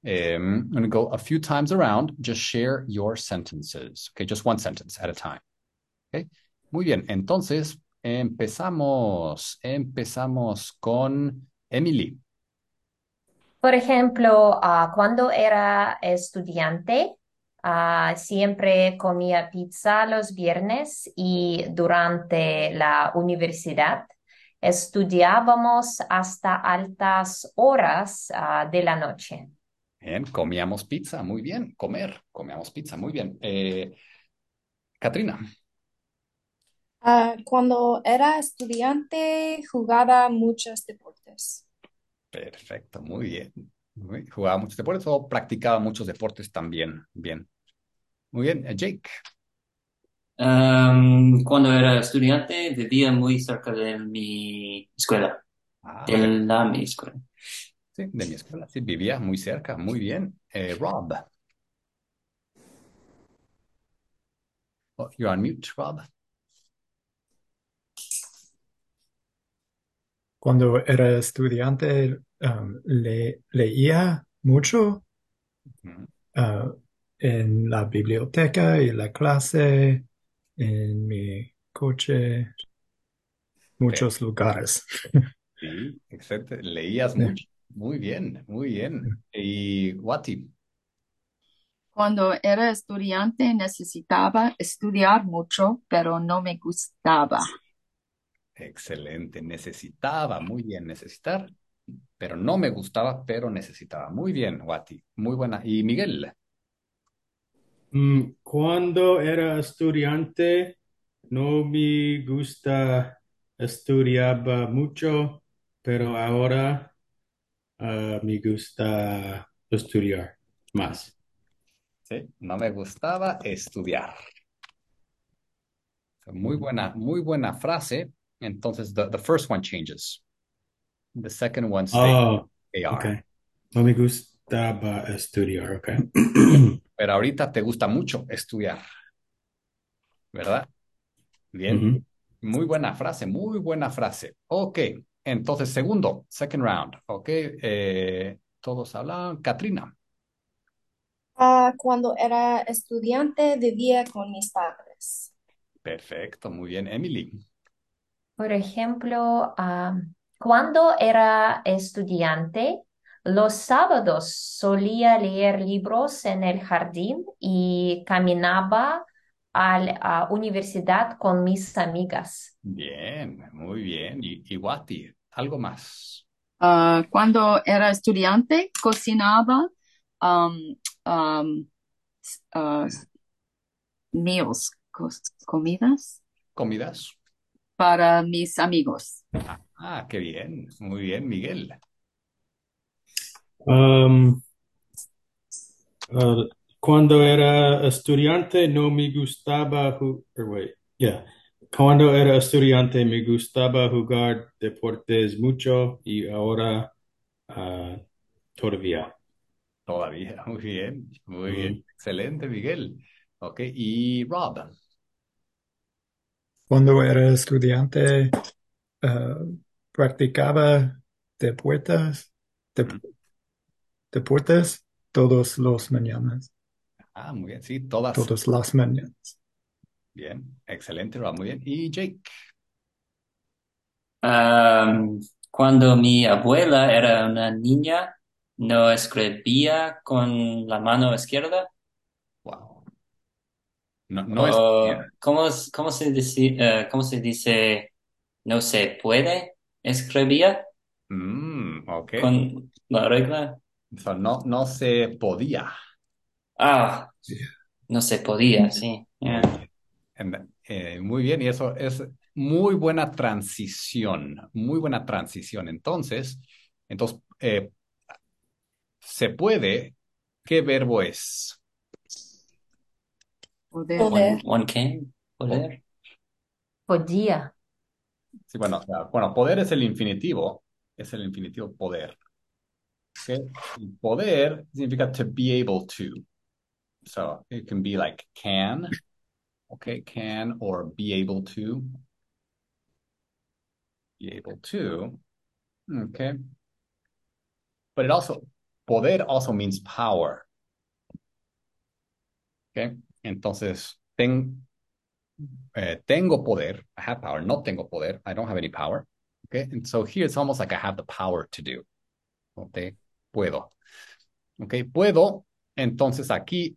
um, I'm going to go a few times around. Just share your sentences. Okay, just one sentence at a time. Okay, muy bien. Entonces empezamos. Empezamos con Emily. Por ejemplo, ah, cuando era estudiante, Ah, siempre comía pizza los viernes y durante la universidad estudiábamos hasta altas horas ah, de la noche. Bien, comíamos pizza, muy bien. Comer, comíamos pizza, muy bien. Eh, Katrina, Ah, cuando era estudiante jugaba muchos deportes. perfecto, muy bien. Muy- ¿Jugaba muchos deportes o practicaba muchos deportes también? Bien. Muy bien. Eh, Jake, Um, cuando era estudiante vivía muy cerca de mi escuela, Ah, de la mi escuela. sí, de mi escuela, sí, vivía muy cerca, muy bien. Eh, Rob. Oh, you're on mute, Rob. Cuando era estudiante, um, le- leía mucho uh, en la biblioteca y la clase, en mi coche, muchos lugares. Sí, [LAUGHS] excelente. Leías Sí. mucho. Muy bien, muy bien. Y Wati, Cuando era estudiante necesitaba estudiar mucho, pero no me gustaba. Excelente. Necesitaba, muy bien, necesitar, pero no me gustaba, pero necesitaba. Muy bien, Wati. Muy buena. Y Miguel, Mm, Cuando era estudiante, no me gusta estudiaba mucho, pero ahora ah, me gusta estudiar más. sí, no me gustaba estudiar. Muy buena, muy buena frase. Entonces, the, the first one changes. The second one stays Oh, are. okay. No me gustaba estudiar, okay. [CLEARS THROAT] Pero ahorita te gusta mucho estudiar, ¿verdad? Bien. Muy buena frase, muy buena frase. Ok, entonces segundo, second round. Ok, eh, todos hablan. Katrina. Ah, cuando era estudiante vivía con mis padres. Perfecto, muy bien. Emily. Por ejemplo, ah, cuando era estudiante, los sábados solía leer libros en el jardín y caminaba a la universidad con mis amigas. Bien, muy bien. Y, y Wati, algo más. Ah, cuando era estudiante cocinaba um, meals, comidas ¿Comidas? Para mis amigos. Ah, qué bien, muy bien, Miguel. Um, uh, cuando era estudiante no me gustaba ju- or wait, yeah. Cuando era estudiante me gustaba jugar deportes mucho y ahora ah, todavía. Todavía, [LAUGHS] muy bien, muy bien. Ujú. Excelente, Miguel. Ok, y Rob. Cuando era estudiante, uh, practicaba deportes, dep- deportes todos los mañanas, Ah, muy bien, sí, todas. todas las mañanas. Bien, excelente, Rob, muy bien. Y Jake. Um, cuando mi abuela era una niña, no escribía con la mano izquierda. No, no es. O, ¿cómo, es- cómo se dice, eh, cómo se dice no se puede escribir Mm, ok. con la regla? So, no, no se podía. Ah, no se podía, sí. yeah. En- eh, muy bien, y eso es muy buena transición, muy buena transición. Entonces, entonces, eh, se puede, ¿qué verbo es? Poder. Poder. One can, poder. Podía. Sí, bueno, o sea, bueno, poder es el infinitivo, es el infinitivo poder. ¿ok? Y Poder significa to be able to. So it can be like can, okay, can or be able to. Be able to, okay. But it also, poder also means power. Okay. Entonces, ten, eh, tengo poder, I have power, no tengo poder, I don't have any power. Okay. And so here it's almost like I have the power to do. Okay. Puedo. Ok, puedo. Entonces aquí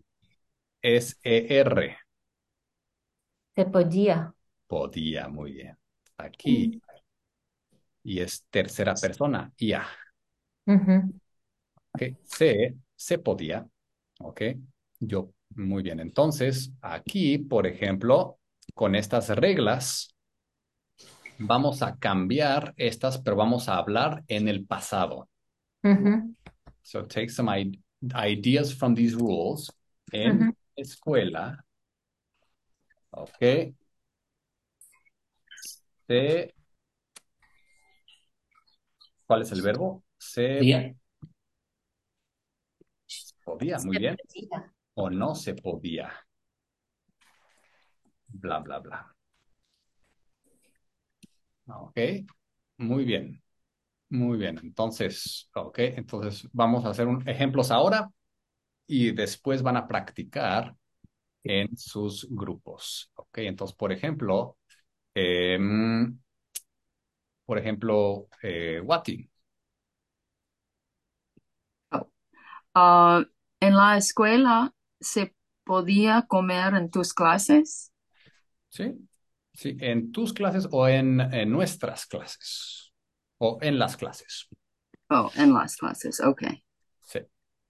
S-E-R. Se podía. Podía, muy bien. Aquí. Y es tercera persona, ya. Ujú. Ok, se, se podía. Ok, yo, muy bien. Entonces, aquí, por ejemplo, con estas reglas, vamos a cambiar estas, pero vamos a hablar en el pasado. So take some ideas from these rules en escuela. Ok. Se, ¿cuál es el verbo? Se Podía. podía, muy Se bien. O no se podía. Bla, bla, bla. Ok. Muy bien. Muy bien. Entonces, ok. Entonces vamos a hacer un, ejemplos ahora y después van a practicar en sus grupos. Ok. Entonces, por ejemplo, em, por ejemplo, eh, Wati. Ah, en la escuela se podía comer en tus clases. ¿Sí? Sí, en tus clases o en, en nuestras clases. O en las clases. Oh, en las clases, ok. Sí.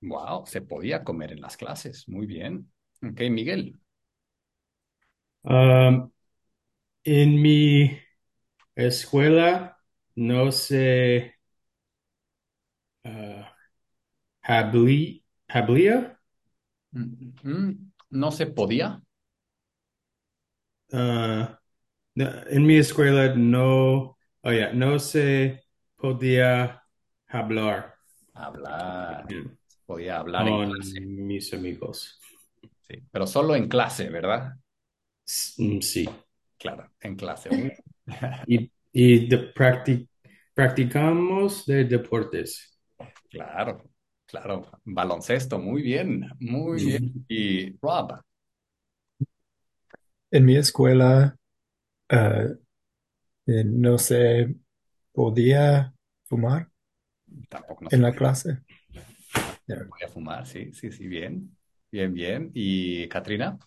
Wow, se podía comer en las clases. Muy bien. Ok, Miguel. Um, en mi escuela no se uh, habli- hablía. Mm, mm, No se podía. Uh, no- en mi escuela no, oh yeah, no se podía hablar Hablar. Podía hablar en con clase. mis amigos. Sí, pero solo en clase, ¿verdad? Mm, Sí. Claro, en clase. [LAUGHS] [LAUGHS] Y, y de practi- practicamos de deportes. Claro, claro. Baloncesto, muy bien, muy bien. Y Rob, En mi escuela eh, eh, no se podía fumar tampoco no se en la podía, clase. Yeah. podía fumar, sí, sí, sí, bien. Bien, bien. ¿Y Katrina?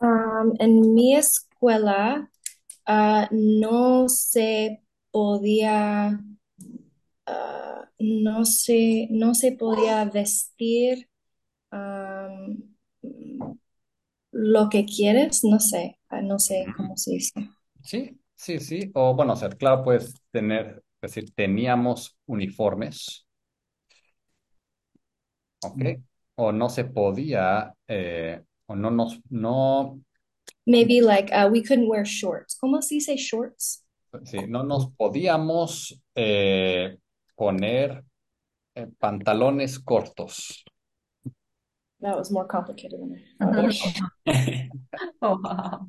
Um, en mi escuela ah, no se podía, ah, no se, no se podía vestir um, lo que quieres, no sé, ah, no sé cómo se dice. Sí, sí, sí. O bueno, o sea, claro, puedes tener, es decir, teníamos uniformes, ¿ok? O no se podía, eh, o no nos, no, Maybe like uh, we couldn't wear shorts. ¿Cómo se dice shorts? sí, no nos podíamos eh, poner eh, pantalones cortos. That was more complicated than I thought. [LAUGHS] Oh, wow.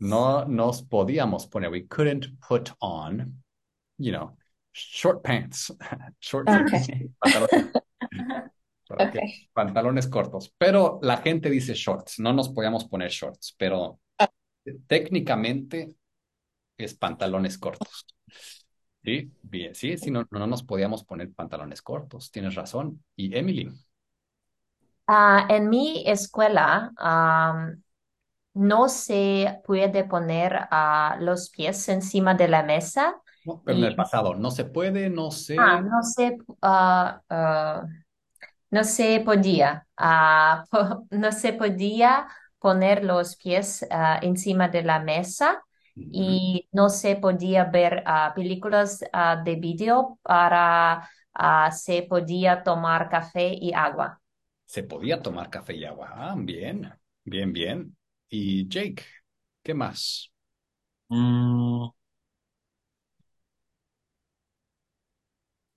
No nos podíamos poner, we couldn't put on, you know, short pants, [LAUGHS] short Okay. pantalones, [LAUGHS] ok, Okay. pantalones cortos. Pero la gente dice shorts, no nos podíamos poner shorts, pero técnicamente es pantalones cortos. Sí, bien, sí, sí, no, no nos podíamos poner pantalones cortos, tienes razón. Y Emily, Ah, en mi escuela am, no se puede poner ah, los pies encima de la mesa no, pero en el pasado, no se puede, no se, ah, no se, ah, ah, no se podía, ah, po- [LAUGHS] no se podía poner los pies ah, encima de la mesa. Y no se podía ver ah, películas ah, de video para ah, se podía tomar café y agua. se podía tomar café y agua. Ah, bien, bien, bien. Y Jake, ¿qué más? Mm.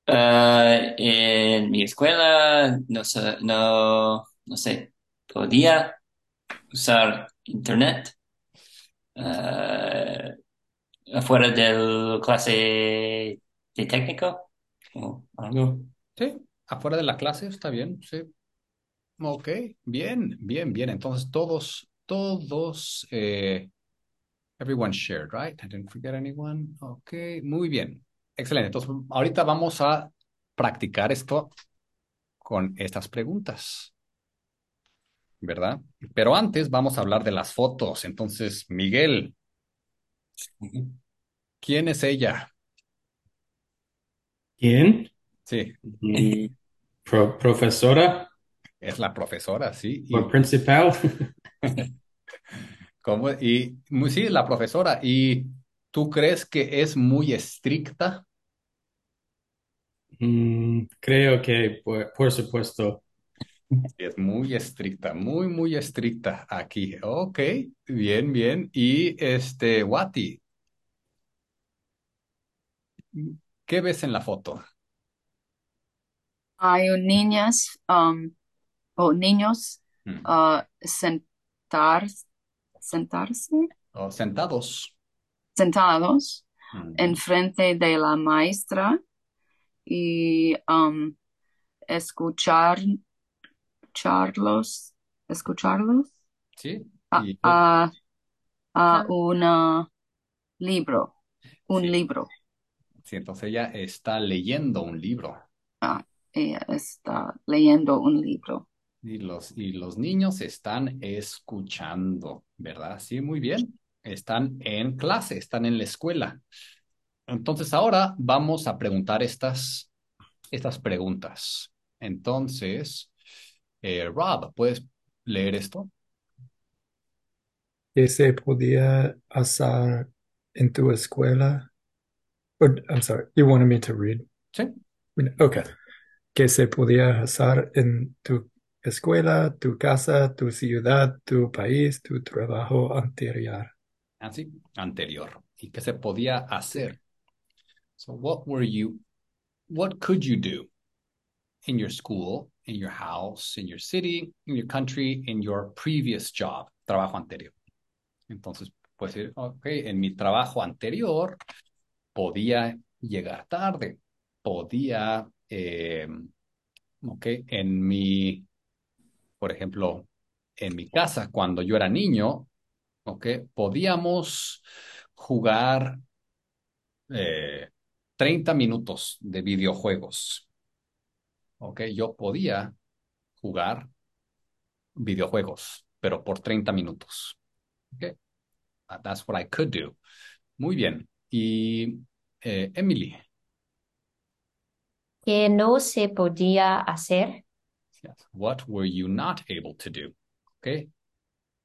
En mi escuela no se, no, no sé, podía usar internet ah, afuera del clase de técnico o algo. Sí, afuera de la clase, está bien, sí. Ok, bien, bien, bien. Entonces todos, todos, eh, everyone shared, right? I didn't forget anyone. Ok, muy bien. Excelente. Entonces, ahorita vamos a practicar esto con estas preguntas. ¿Verdad? Pero antes vamos a hablar de las fotos. Entonces, Miguel, ¿quién es ella? ¿Quién? Sí, Mm, Pro- profesora es la profesora, sí. Y, o principal? [LAUGHS] ¿cómo? y sí, la profesora. ¿Y tú crees que es muy estricta? Mm, creo que por, por supuesto. Es muy estricta, muy, muy estricta aquí. Ok, bien, bien. Y este, Wati, ¿qué ves en la foto? Hay un niñas um, o niños Mm. uh, sentar, sentarse, Oh, sentados. sentados Mm. enfrente de la maestra y um, escuchar, escucharlos, escucharlos Sí. a, Y- a, a un uh, libro, un Sí. libro. sí, entonces ella está leyendo un libro. Ella está leyendo un libro. Y los, y los niños están escuchando, ¿verdad? Sí, muy bien. Están en clase, están en la escuela. Entonces ahora vamos a preguntar estas, estas preguntas. Entonces, eh, Rob, ¿puedes leer esto? ¿Qué se podía hacer en tu escuela? Oh, I'm sorry, you wanted me to read? Sí. Okay. ¿Qué se podía hacer en tu escuela, tu casa, tu ciudad, tu país, tu trabajo anterior? Así, anterior. ¿Y qué se podía hacer? So what were you, what could you do in your school, in your house, in your city, in your country, in your previous job, trabajo anterior? Entonces, puedes decir, ok, en mi trabajo anterior podía llegar tarde, podía, eh, ok, en mi, por ejemplo, en mi casa, cuando yo era niño, ok, podíamos jugar eh, 30 minutos de videojuegos. Ok, yo podía jugar videojuegos, pero por 30 minutos. Ok, Uh, that's what I could do. Muy bien. Y eh, Emily, que no se podía hacer, yes, what were you not able to do? Ok,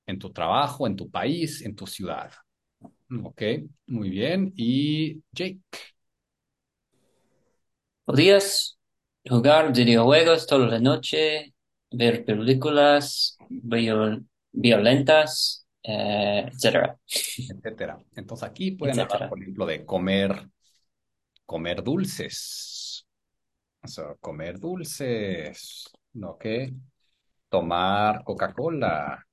en tu trabajo, en tu país, en tu ciudad. Ok, muy bien. Y Jake, ¿Podías jugar videojuegos toda la noche, ver películas viol- violentas, eh, etcétera? etcétera. Entonces aquí pueden hablar, Etcétera. por ejemplo, de comer, comer dulces. So, comer dulces, ¿ok? Tomar Coca-Cola,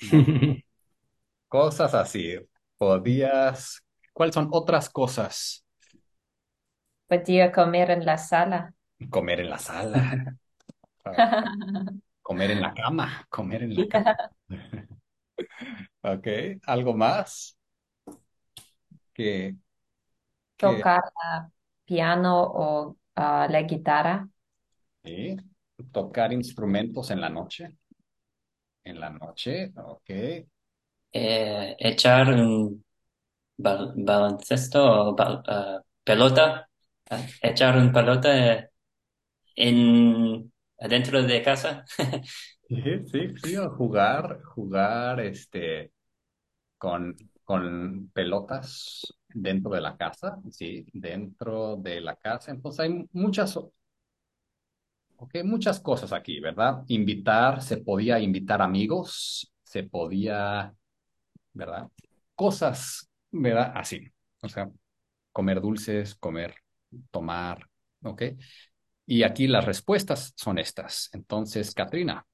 [LAUGHS] cosas así. Podías, ¿cuáles son otras cosas? podía comer en la sala. Comer en la sala, Ah, [LAUGHS] comer en la cama, comer en la cama. [LAUGHS] ¿Ok? ¿Algo más? Que, que Tocar la piano o ah, la guitarra, sí, tocar instrumentos en la noche. En la noche, ok. Eh, echar un bal- baloncesto o bal- eh, pelota, eh, echar un pelota en adentro de casa. [LAUGHS] Sí, sí, sí, jugar, jugar este con, con pelotas dentro de la casa, sí, dentro de la casa. Entonces hay muchas, ok, muchas cosas aquí, ¿verdad? Invitar, se podía invitar amigos, se podía, ¿verdad? Cosas, ¿verdad? Así. O sea, comer dulces, comer, tomar, ¿ok? Y aquí las respuestas son estas. Entonces, Katrina.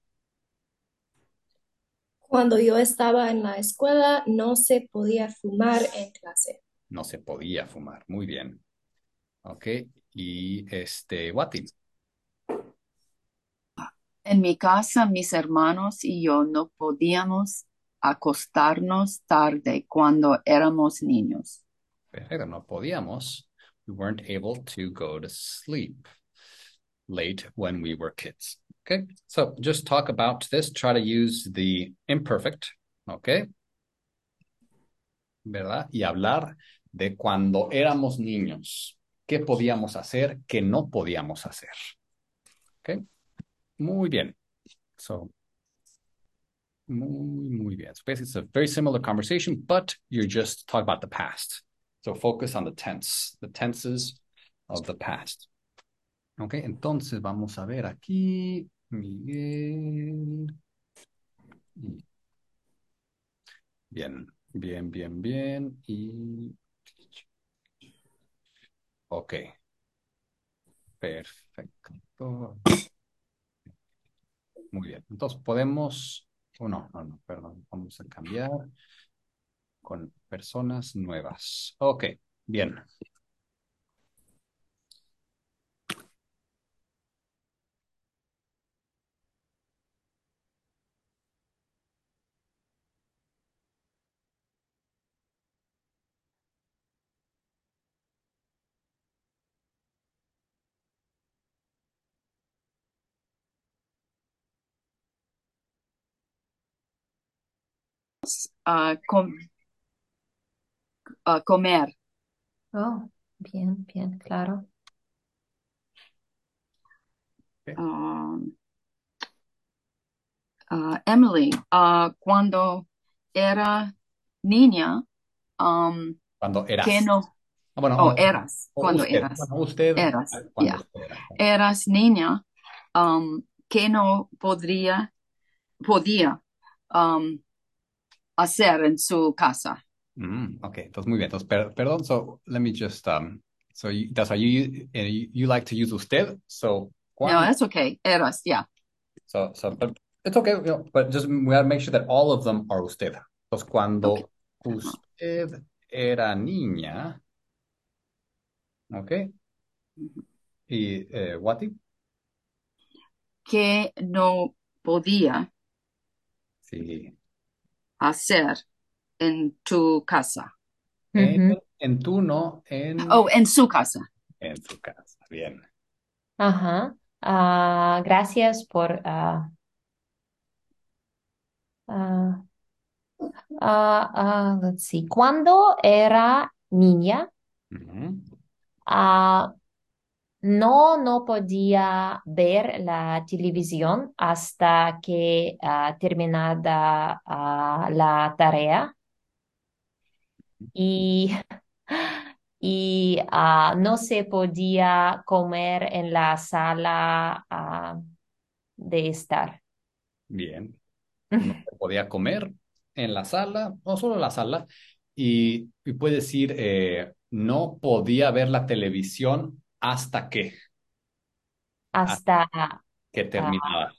Cuando yo estaba en la escuela, no se podía fumar en clase. no se podía fumar. Muy bien. Ok. Y este, Wati. En mi casa, mis hermanos y yo no podíamos acostarnos tarde cuando éramos niños. Perfecto, no podíamos. We weren't able to go to sleep late when we were kids. Okay, so just talk about this. Try to use the imperfect. Okay. ¿Verdad? Y hablar de cuando éramos niños. ¿Qué podíamos hacer? ¿Qué no podíamos hacer? Okay. Muy bien. So, muy, muy bien. So basically, it's a very similar conversation, but you're just talking about the past. So focus on the tense, the tenses of the past. Ok, entonces vamos a ver aquí, Miguel. Bien, bien, bien, bien. Y. Ok. Perfecto. Muy bien. Entonces podemos. Oh, no, no, no, perdón. Vamos a cambiar con personas nuevas. Ok, bien. Ah, com- ah, comer. Oh, bien, bien, claro. Um, ah, Emily, ah, cuando era niña, um, Cuando eras. que no, Ah, bueno, oh, eras, o cuando usted, eras, bueno, usted, eras, ah, cuando ya. usted era. eras niña, um, que no podría, podía um, hacer en su casa. Mm, okay, entonces muy bien. Entonces, per- perdón, so let me just, um, so you, that's why you, you, you like to use usted, so No, it's okay, eras, yeah. so, so, but it's okay, you know, but just we gotta make sure that all of them are usted. Entonces, cuando usted era niña, okay, y, eh, Wati, que no podía sí, hacer en tu casa. en, tu, no, en, Oh, en su casa. en su casa, bien. Ajá. Ah, gracias por ah, ah, ah, ah, let's see. Cuando era niña, Ujú. No, no podía ver la televisión hasta que ah, terminada ah, la tarea y, [LAUGHS] y ah, no se podía comer en la sala de estar. Bien. No [LAUGHS] se podía comer en la sala, no solo en la sala, y, y puede decir, eh, no podía ver la televisión hasta que, hasta que terminaba.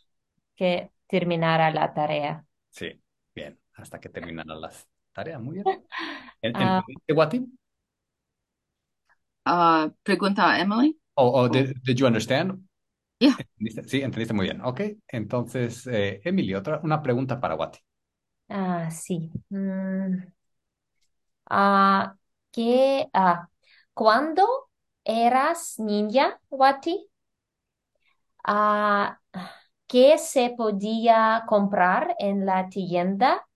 que terminara la tarea. Sí, bien, hasta que terminaran las tareas. Muy bien. [LAUGHS] ¿En- Ah. ¿Entendiste, Wati? Ah, pregunta a Emily. Oh, oh, did, did you understand? Yeah. ¿Entendiste? Sí, entendiste muy bien. Ok, entonces, eh, Emily, otra, una pregunta para Wati. Ah, sí. Mm. Ah, ¿qué, ah, ¿cuándo eras niña, Wati? Ah, ¿qué se podía comprar en la tienda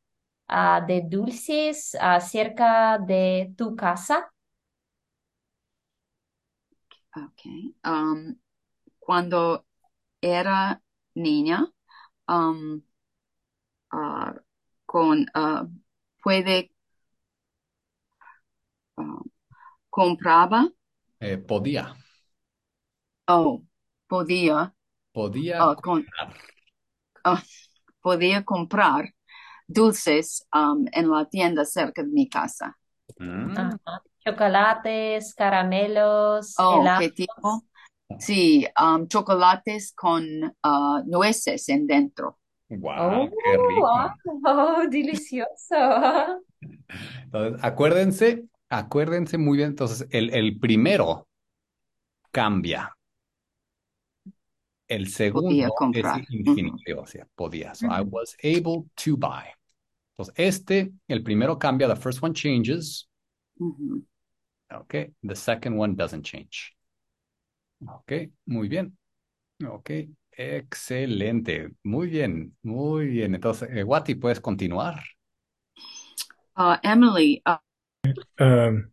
ah, de dulces ah, cerca de tu casa? Um, cuando era niña, um, con, puede, compraba, Eh, podía, oh, podía, podía ah, con, comprar. ah, podía comprar dulces um, en la tienda cerca de mi casa. Mm, Ajá. Chocolates, caramelos, Oh, helados. ¿qué tipo? Sí, um, chocolates con ah, nueces en dentro. Guau, Oh, qué rico. [LAUGHS] oh, delicioso. Entonces, acuérdense, acuérdense muy bien. Entonces, el, el primero cambia. El segundo es infinitivo, o sea, podía. So, I was able to buy. Entonces, este, el primero cambia. The first one changes. Ujú. Okay. The second one doesn't change. Ok, muy bien. Ok. Excelente. Muy bien, muy bien. Entonces, eh, Wati, ¿puedes continuar? Uh, Emily, uh, Um,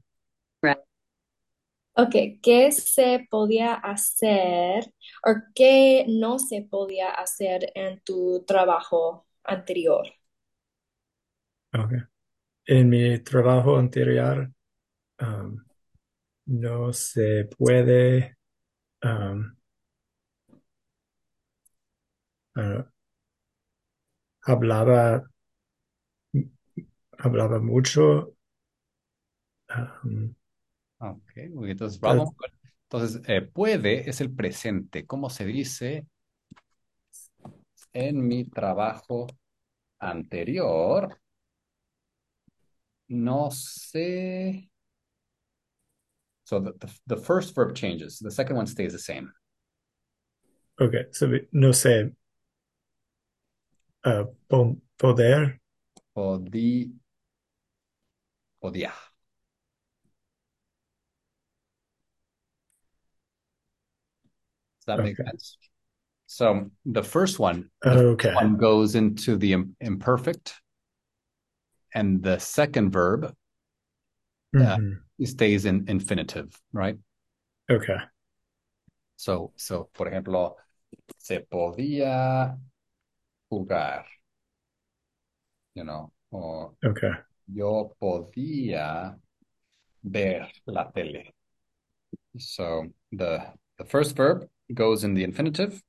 Ok, ¿qué se podía hacer o qué no se podía hacer en tu trabajo anterior? okay. En mi trabajo anterior, um, no se puede um, uh, hablaba hablaba mucho um, Ok, muy bien. Entonces, vamos. con- Entonces, eh, puede es el presente. ¿Cómo se dice? En mi trabajo anterior, no sé. So the, the, the first verb changes. The second one stays the same. okay, so no sé uh, po- poder Podí, podía. That make sense? So the first one, the okay one goes into the imperfect, and the second verb Mhm. stays in infinitive, right? okay So, so, por ejemplo, se podía jugar, you know, o okay yo podía ver la tele. So the the first verb goes in the infinitive.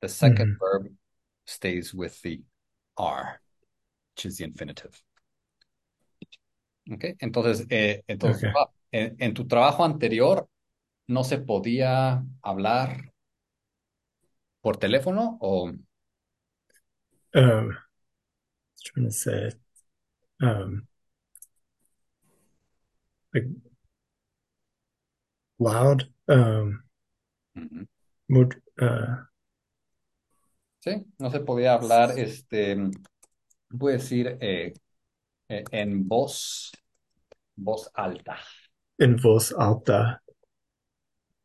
The 2nd Mhm. verb stays with the R, which is the infinitive. Okay, entonces, eh, entonces, Okay. en, en tu trabajo anterior no se podía hablar por teléfono o um, trying to say um, like loud um, Ujú. Mut- uh, Sí, no se podía hablar, este, puedo decir, eh, eh, en voz, voz alta. in voz alta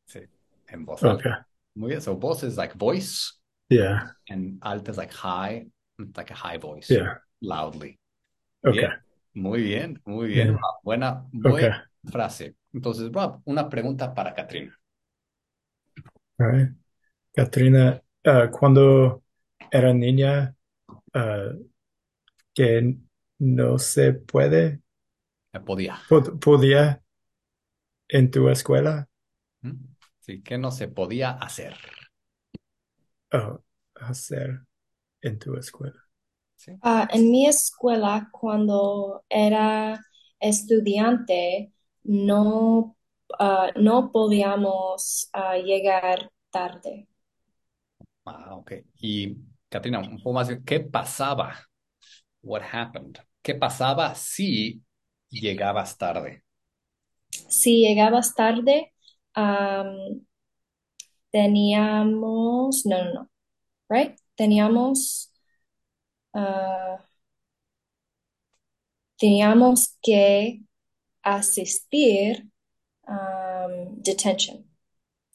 Sí, en voz alta. okay Muy bien. So voz is like voice, yeah and alta is like high, like a high voice, yeah loudly. okay Bien, muy bien, muy bien. Rob. Buena, okay buena frase. Entonces, Rob, una pregunta para Katrina. Right Katrina uh, cuando era niña uh, que no se puede Podía. pod- podía en tu escuela. Sí, ¿qué no se podía hacer? uh, hacer en tu escuela Sí. Ah, en mi escuela, cuando era estudiante, no, ah, no podíamos ah, llegar tarde. Ah, ok. Y Katrina, un poco más, ¿qué pasaba? What happened? ¿Qué pasaba si llegabas tarde? Si llegabas tarde, am, teníamos, no, no, no, right? Teníamos, ah, teníamos que asistir um, detention.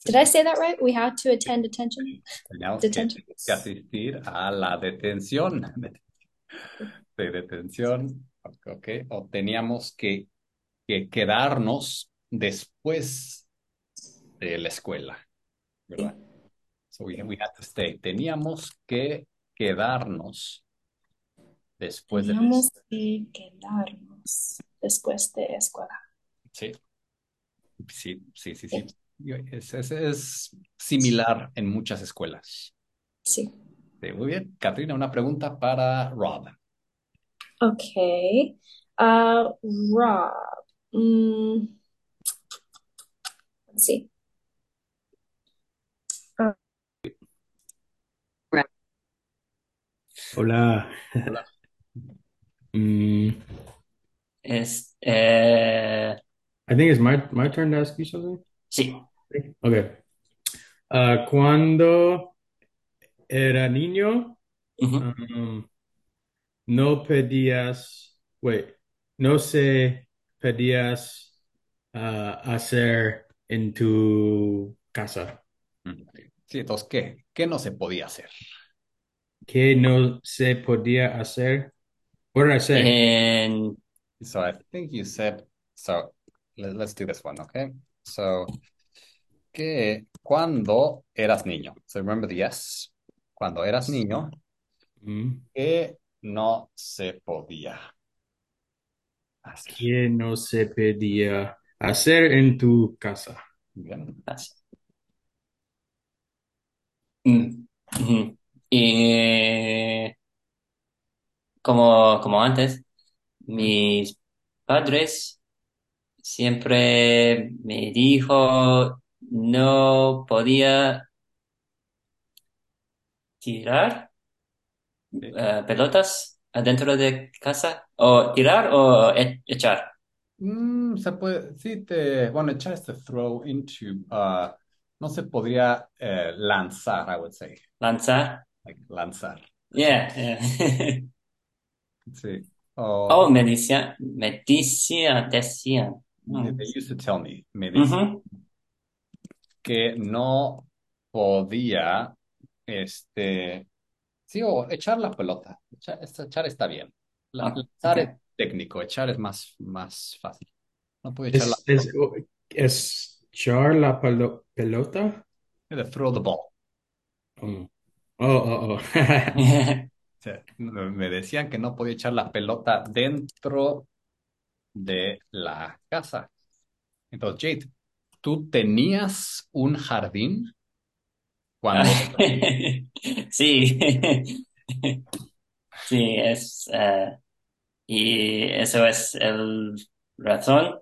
Did I say that right? We had to attend detention. Teníamos Detention. que asistir a la detención. [LAUGHS] De detención, ok. O teníamos que, que quedarnos después de la escuela, ¿verdad? So we, we had to stay. Teníamos que quedarnos después de la Teníamos que quedarnos después de escuela. Sí, sí, sí, sí, sí. Es, es, es similar en muchas escuelas. Sí. Sí, muy bien. Katrina, una pregunta para Rob. Okay. Uh, Rob. Mm, let's see. Hola. [LAUGHS] Mm, Es, eh, I think it's my, my turn to ask you something. sí. Okay. Ah, cuando era niño, Ujú. um, no pedías, wait, no se pedías ah, hacer en tu casa. Sí, entonces, ¿qué? ¿Qué no se podía hacer? ¿Qué no se podía hacer? What did I say? En, So I think you said, so let, us do this one, okay? So, que cuando eras niño, so remember the yes, cuando eras niño, Mm. que no se podía hacer. ¿Qué no se podía hacer en tu casa? Bien. Gracias. Mm, como, como antes, mis padres siempre me dijo no podía tirar Sí. eh, pelotas adentro de casa o tirar o e- echar. Mm, se puede, sí, te, bueno, echar este throw into, uh, no se podría eh, lanzar, I would say, Lanzar. like lanzar. Yeah, yeah. [LAUGHS] Sí. O, Oh, me decían, me decían, decían. Mm. they used to tell me, me decían Ujú. que no podía, este, sí, o echar la pelota. Echar, echar está bien. La- Ah, lanzar ok. es técnico, echar es más, más fácil. No puede echar la ¿Es, es, es echar la pelo- pelota? de throw the ball. Oh, oh, oh. [LAUGHS] [LAUGHS] oh. Me decían que no podía echar la pelota dentro de la casa. Entonces, Jade, ¿tú tenías un jardín cuando... [LAUGHS] Sí, [LAUGHS] sí, es, eh, y eso es el razón.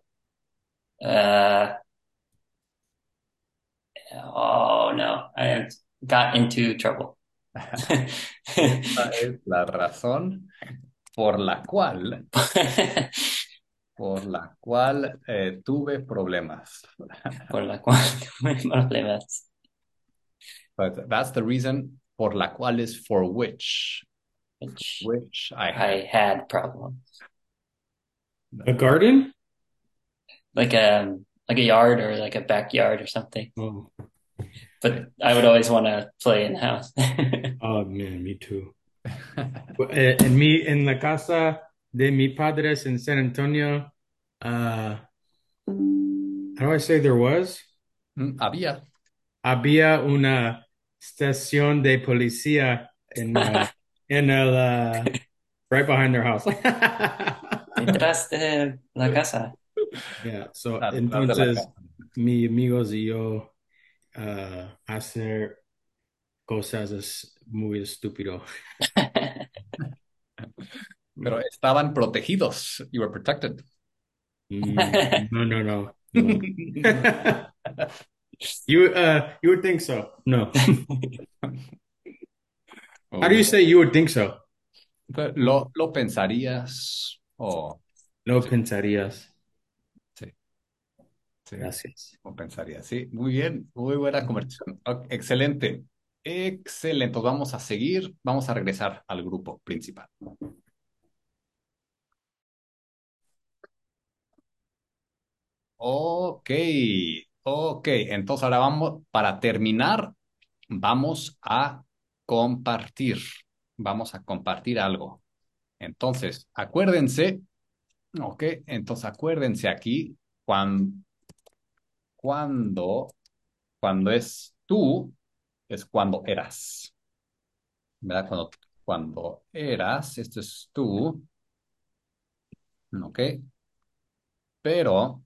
eh, oh no, I got into trouble. [LAUGHS] Esa es la razón por la cual, por la cual eh, tuve problemas. Por la cual [LAUGHS] tuve problemas. But that's the reason por la cual is for which, Which which I had. I had problems. A garden? Like a like a yard or like a backyard or something. Oh, But I would always want to play in the house. [LAUGHS] oh man, me too. [LAUGHS] and me in en la casa de mis padres en San Antonio, uh, how do I say there was? Mm, Había. Había una estación de policía en, uh, [LAUGHS] en el, uh, right behind their house. [LAUGHS] Detrás de la casa. Yeah, so la entonces casa. mis amigos y yo uh, hacer cosas es muy estúpido. [LAUGHS] Pero estaban protegidos. You were protected. Mm, no, no, no, no. You uh you would think so. No. [LAUGHS] How do you say you would think so? ¿Lo, lo pensarías o No pensarías. sí, Gracias. lo pensarías? Sí, muy bien, muy buena conversación. Ok, Excelente, excelente. Pues Vamos a seguir, vamos a regresar al grupo principal. Ok, ok. Entonces ahora vamos, para terminar, vamos a compartir. Vamos a compartir algo. Entonces, acuérdense, ok, entonces acuérdense aquí cuando, cuando, cuando es tú, es cuando eras. ¿Verdad? Cuando, cuando eras, esto es tú, ok. Pero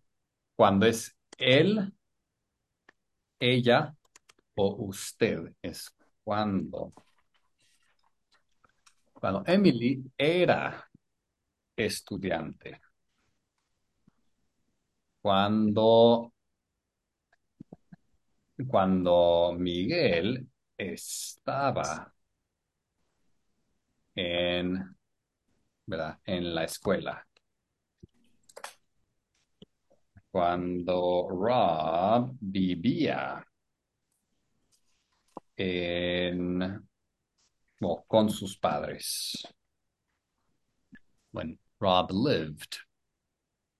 cuando es él, ella o usted, es cuando. Cuando Emily era estudiante. Cuando, cuando Miguel estaba en, ¿verdad? en la escuela. Cuando Rob vivía en, o con sus padres. When Rob lived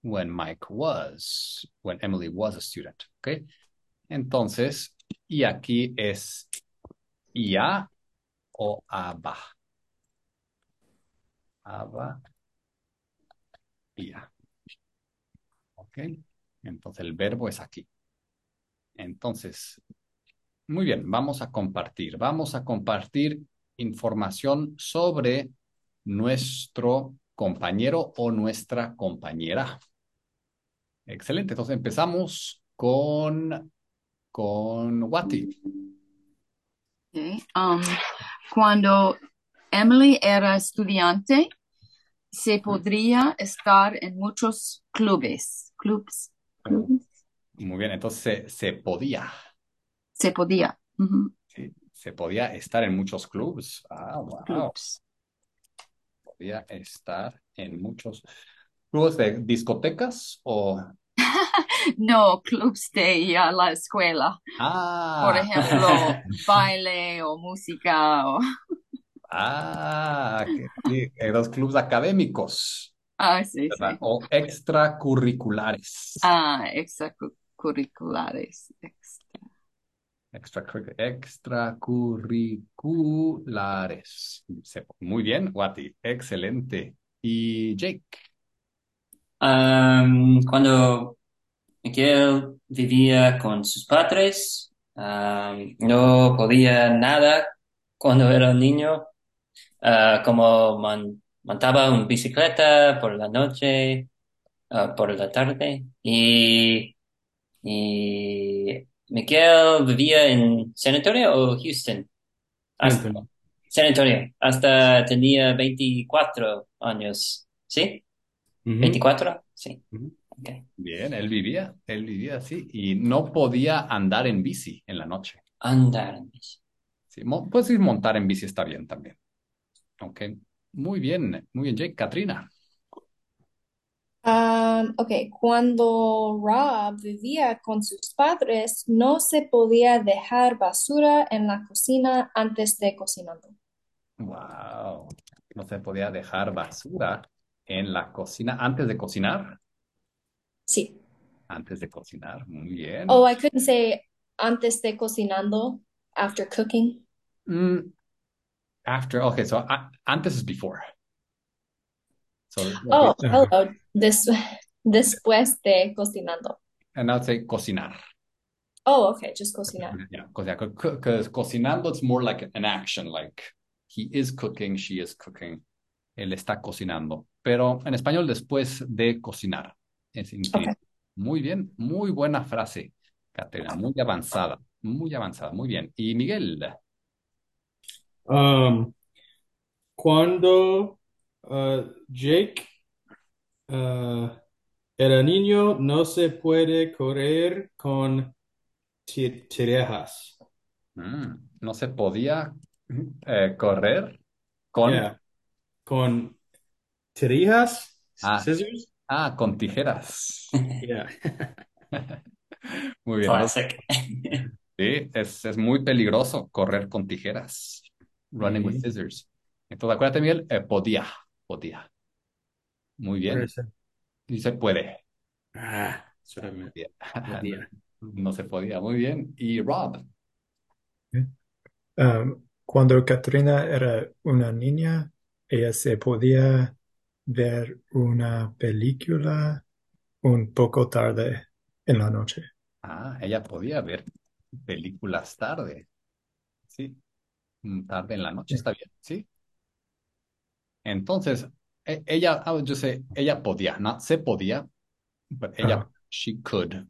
when Mike was, when Emily was a student, ¿ok? Entonces, y aquí es ya o aba. Aba ya. ¿Ok? Entonces el verbo es aquí. Entonces, muy bien, vamos a compartir. Vamos a compartir información sobre nuestro compañero o nuestra compañera. Excelente. Entonces empezamos con, con Wati. Um, cuando Emily era estudiante, se podría estar en muchos clubes. Clubs. Muy bien, entonces se, podía. Se podía. Sí, se podía estar en muchos clubs. Ah, wow. Clubs. Podía estar en muchos clubes de discotecas o... [LAUGHS] No, clubs de uh, la escuela. Ah, Por ejemplo, [LAUGHS] baile o música o... ah, que los clubes académicos, Ah, sí, ¿verdad? sí. O extracurriculares. Ah, extracurriculares. Extra. Extracurric- extracurriculares. Muy bien, Wati. Excelente. Y Jake. Um, cuando Miguel vivía con sus padres, um, no podía nada cuando era niño, Ah, como man- montaba una bicicleta por la noche, ah, por la tarde, y, y Miguel vivía en San Antonio o Houston. Hasta. San Antonio, hasta tenía 24 años, ¿sí? Ujú. ¿24? Sí. Bien, él vivía, él vivía así y no podía andar en bici en la noche. Andar en bici. Sí, mo- puedes ir montar en bici, está bien también. Ok, muy bien, muy bien, Jake. Katrina. Um, ok, cuando Rob vivía con sus padres, no se podía dejar basura en la cocina antes de cocinando. Wow, no se podía dejar basura en la cocina antes de cocinar. Sí. Antes de cocinar, muy bien. Oh, I couldn't say antes de cocinando, after cooking. Mm, after, okay, so a- antes is before. So, Oh, okay, hello. Des- después de cocinando. and now say cocinar. Oh, okay, just cocinar. Yeah. Because cocinando it's more like an action, like he is cooking, she is cooking. Él está cocinando. Pero en español después de cocinar. Es. Okay. Muy bien, muy buena frase, Caterina, muy avanzada, muy avanzada, muy bien. Y Miguel, Um, cuando uh, Jake uh, era niño, no se puede correr con ti- tirejas. mm, no se podía eh, correr con, Yeah. Con tirejas, Ah. scissors. ah, con tijeras. Yeah. [LAUGHS] Muy bien. Classic. Sí, es, es muy peligroso correr con tijeras. Running with scissors. Entonces, acuérdate, Miguel, eh, podía, podía. Muy bien. Puede ser. Y se puede. Ah, podía. [LAUGHS] No se podía. Muy bien. Y Rob. Um, cuando Katrina era una niña, ella se podía ver una película un poco tarde en la noche. Ah, ella podía ver películas tarde. Sí. Mm, Tarde en la noche, Sí. está bien. Sí. Entonces, e- ella, ah, yo sé, ella podía, no se podía, but ella, she could.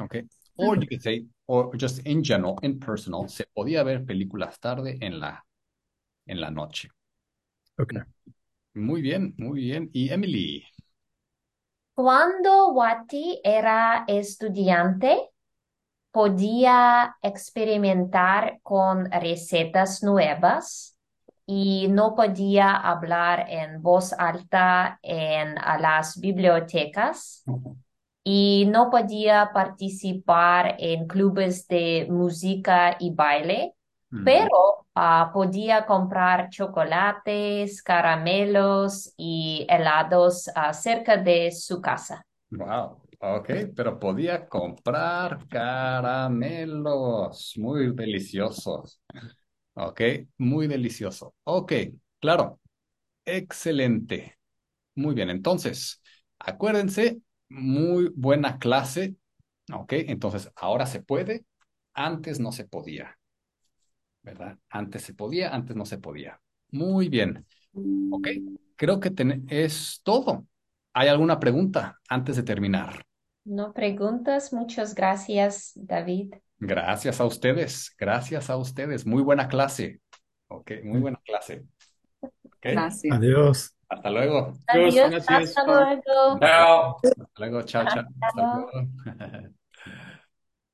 Okay. Or you could say, or just in general, in personal, se podía ver películas tarde en la, en la noche. Ok. Muy bien, muy bien. Y Emily. Cuando Wati era estudiante, podía experimentar con recetas nuevas y no podía hablar en voz alta en las bibliotecas y no podía participar en clubes de música y baile, Mm, pero ah, podía comprar chocolates, caramelos y helados ah, cerca de su casa. Wow. Ok, pero podía comprar caramelos muy deliciosos. Ok, muy delicioso. Ok, claro. Excelente. Muy bien, entonces, acuérdense, muy buena clase. Ok, entonces, ahora se puede, antes no se podía. ¿Verdad? Antes se podía, antes no se podía. Muy bien. Ok, creo que es todo. ¿Hay alguna pregunta antes de terminar? No preguntas. Muchas gracias, David. Gracias a ustedes, gracias a ustedes. Muy buena clase. Ok, muy buena clase. Ok, Gracias. Adiós. hasta luego. Adiós, hasta luego. Chao. Hasta luego, chao, chao. Hasta luego. [LAUGHS]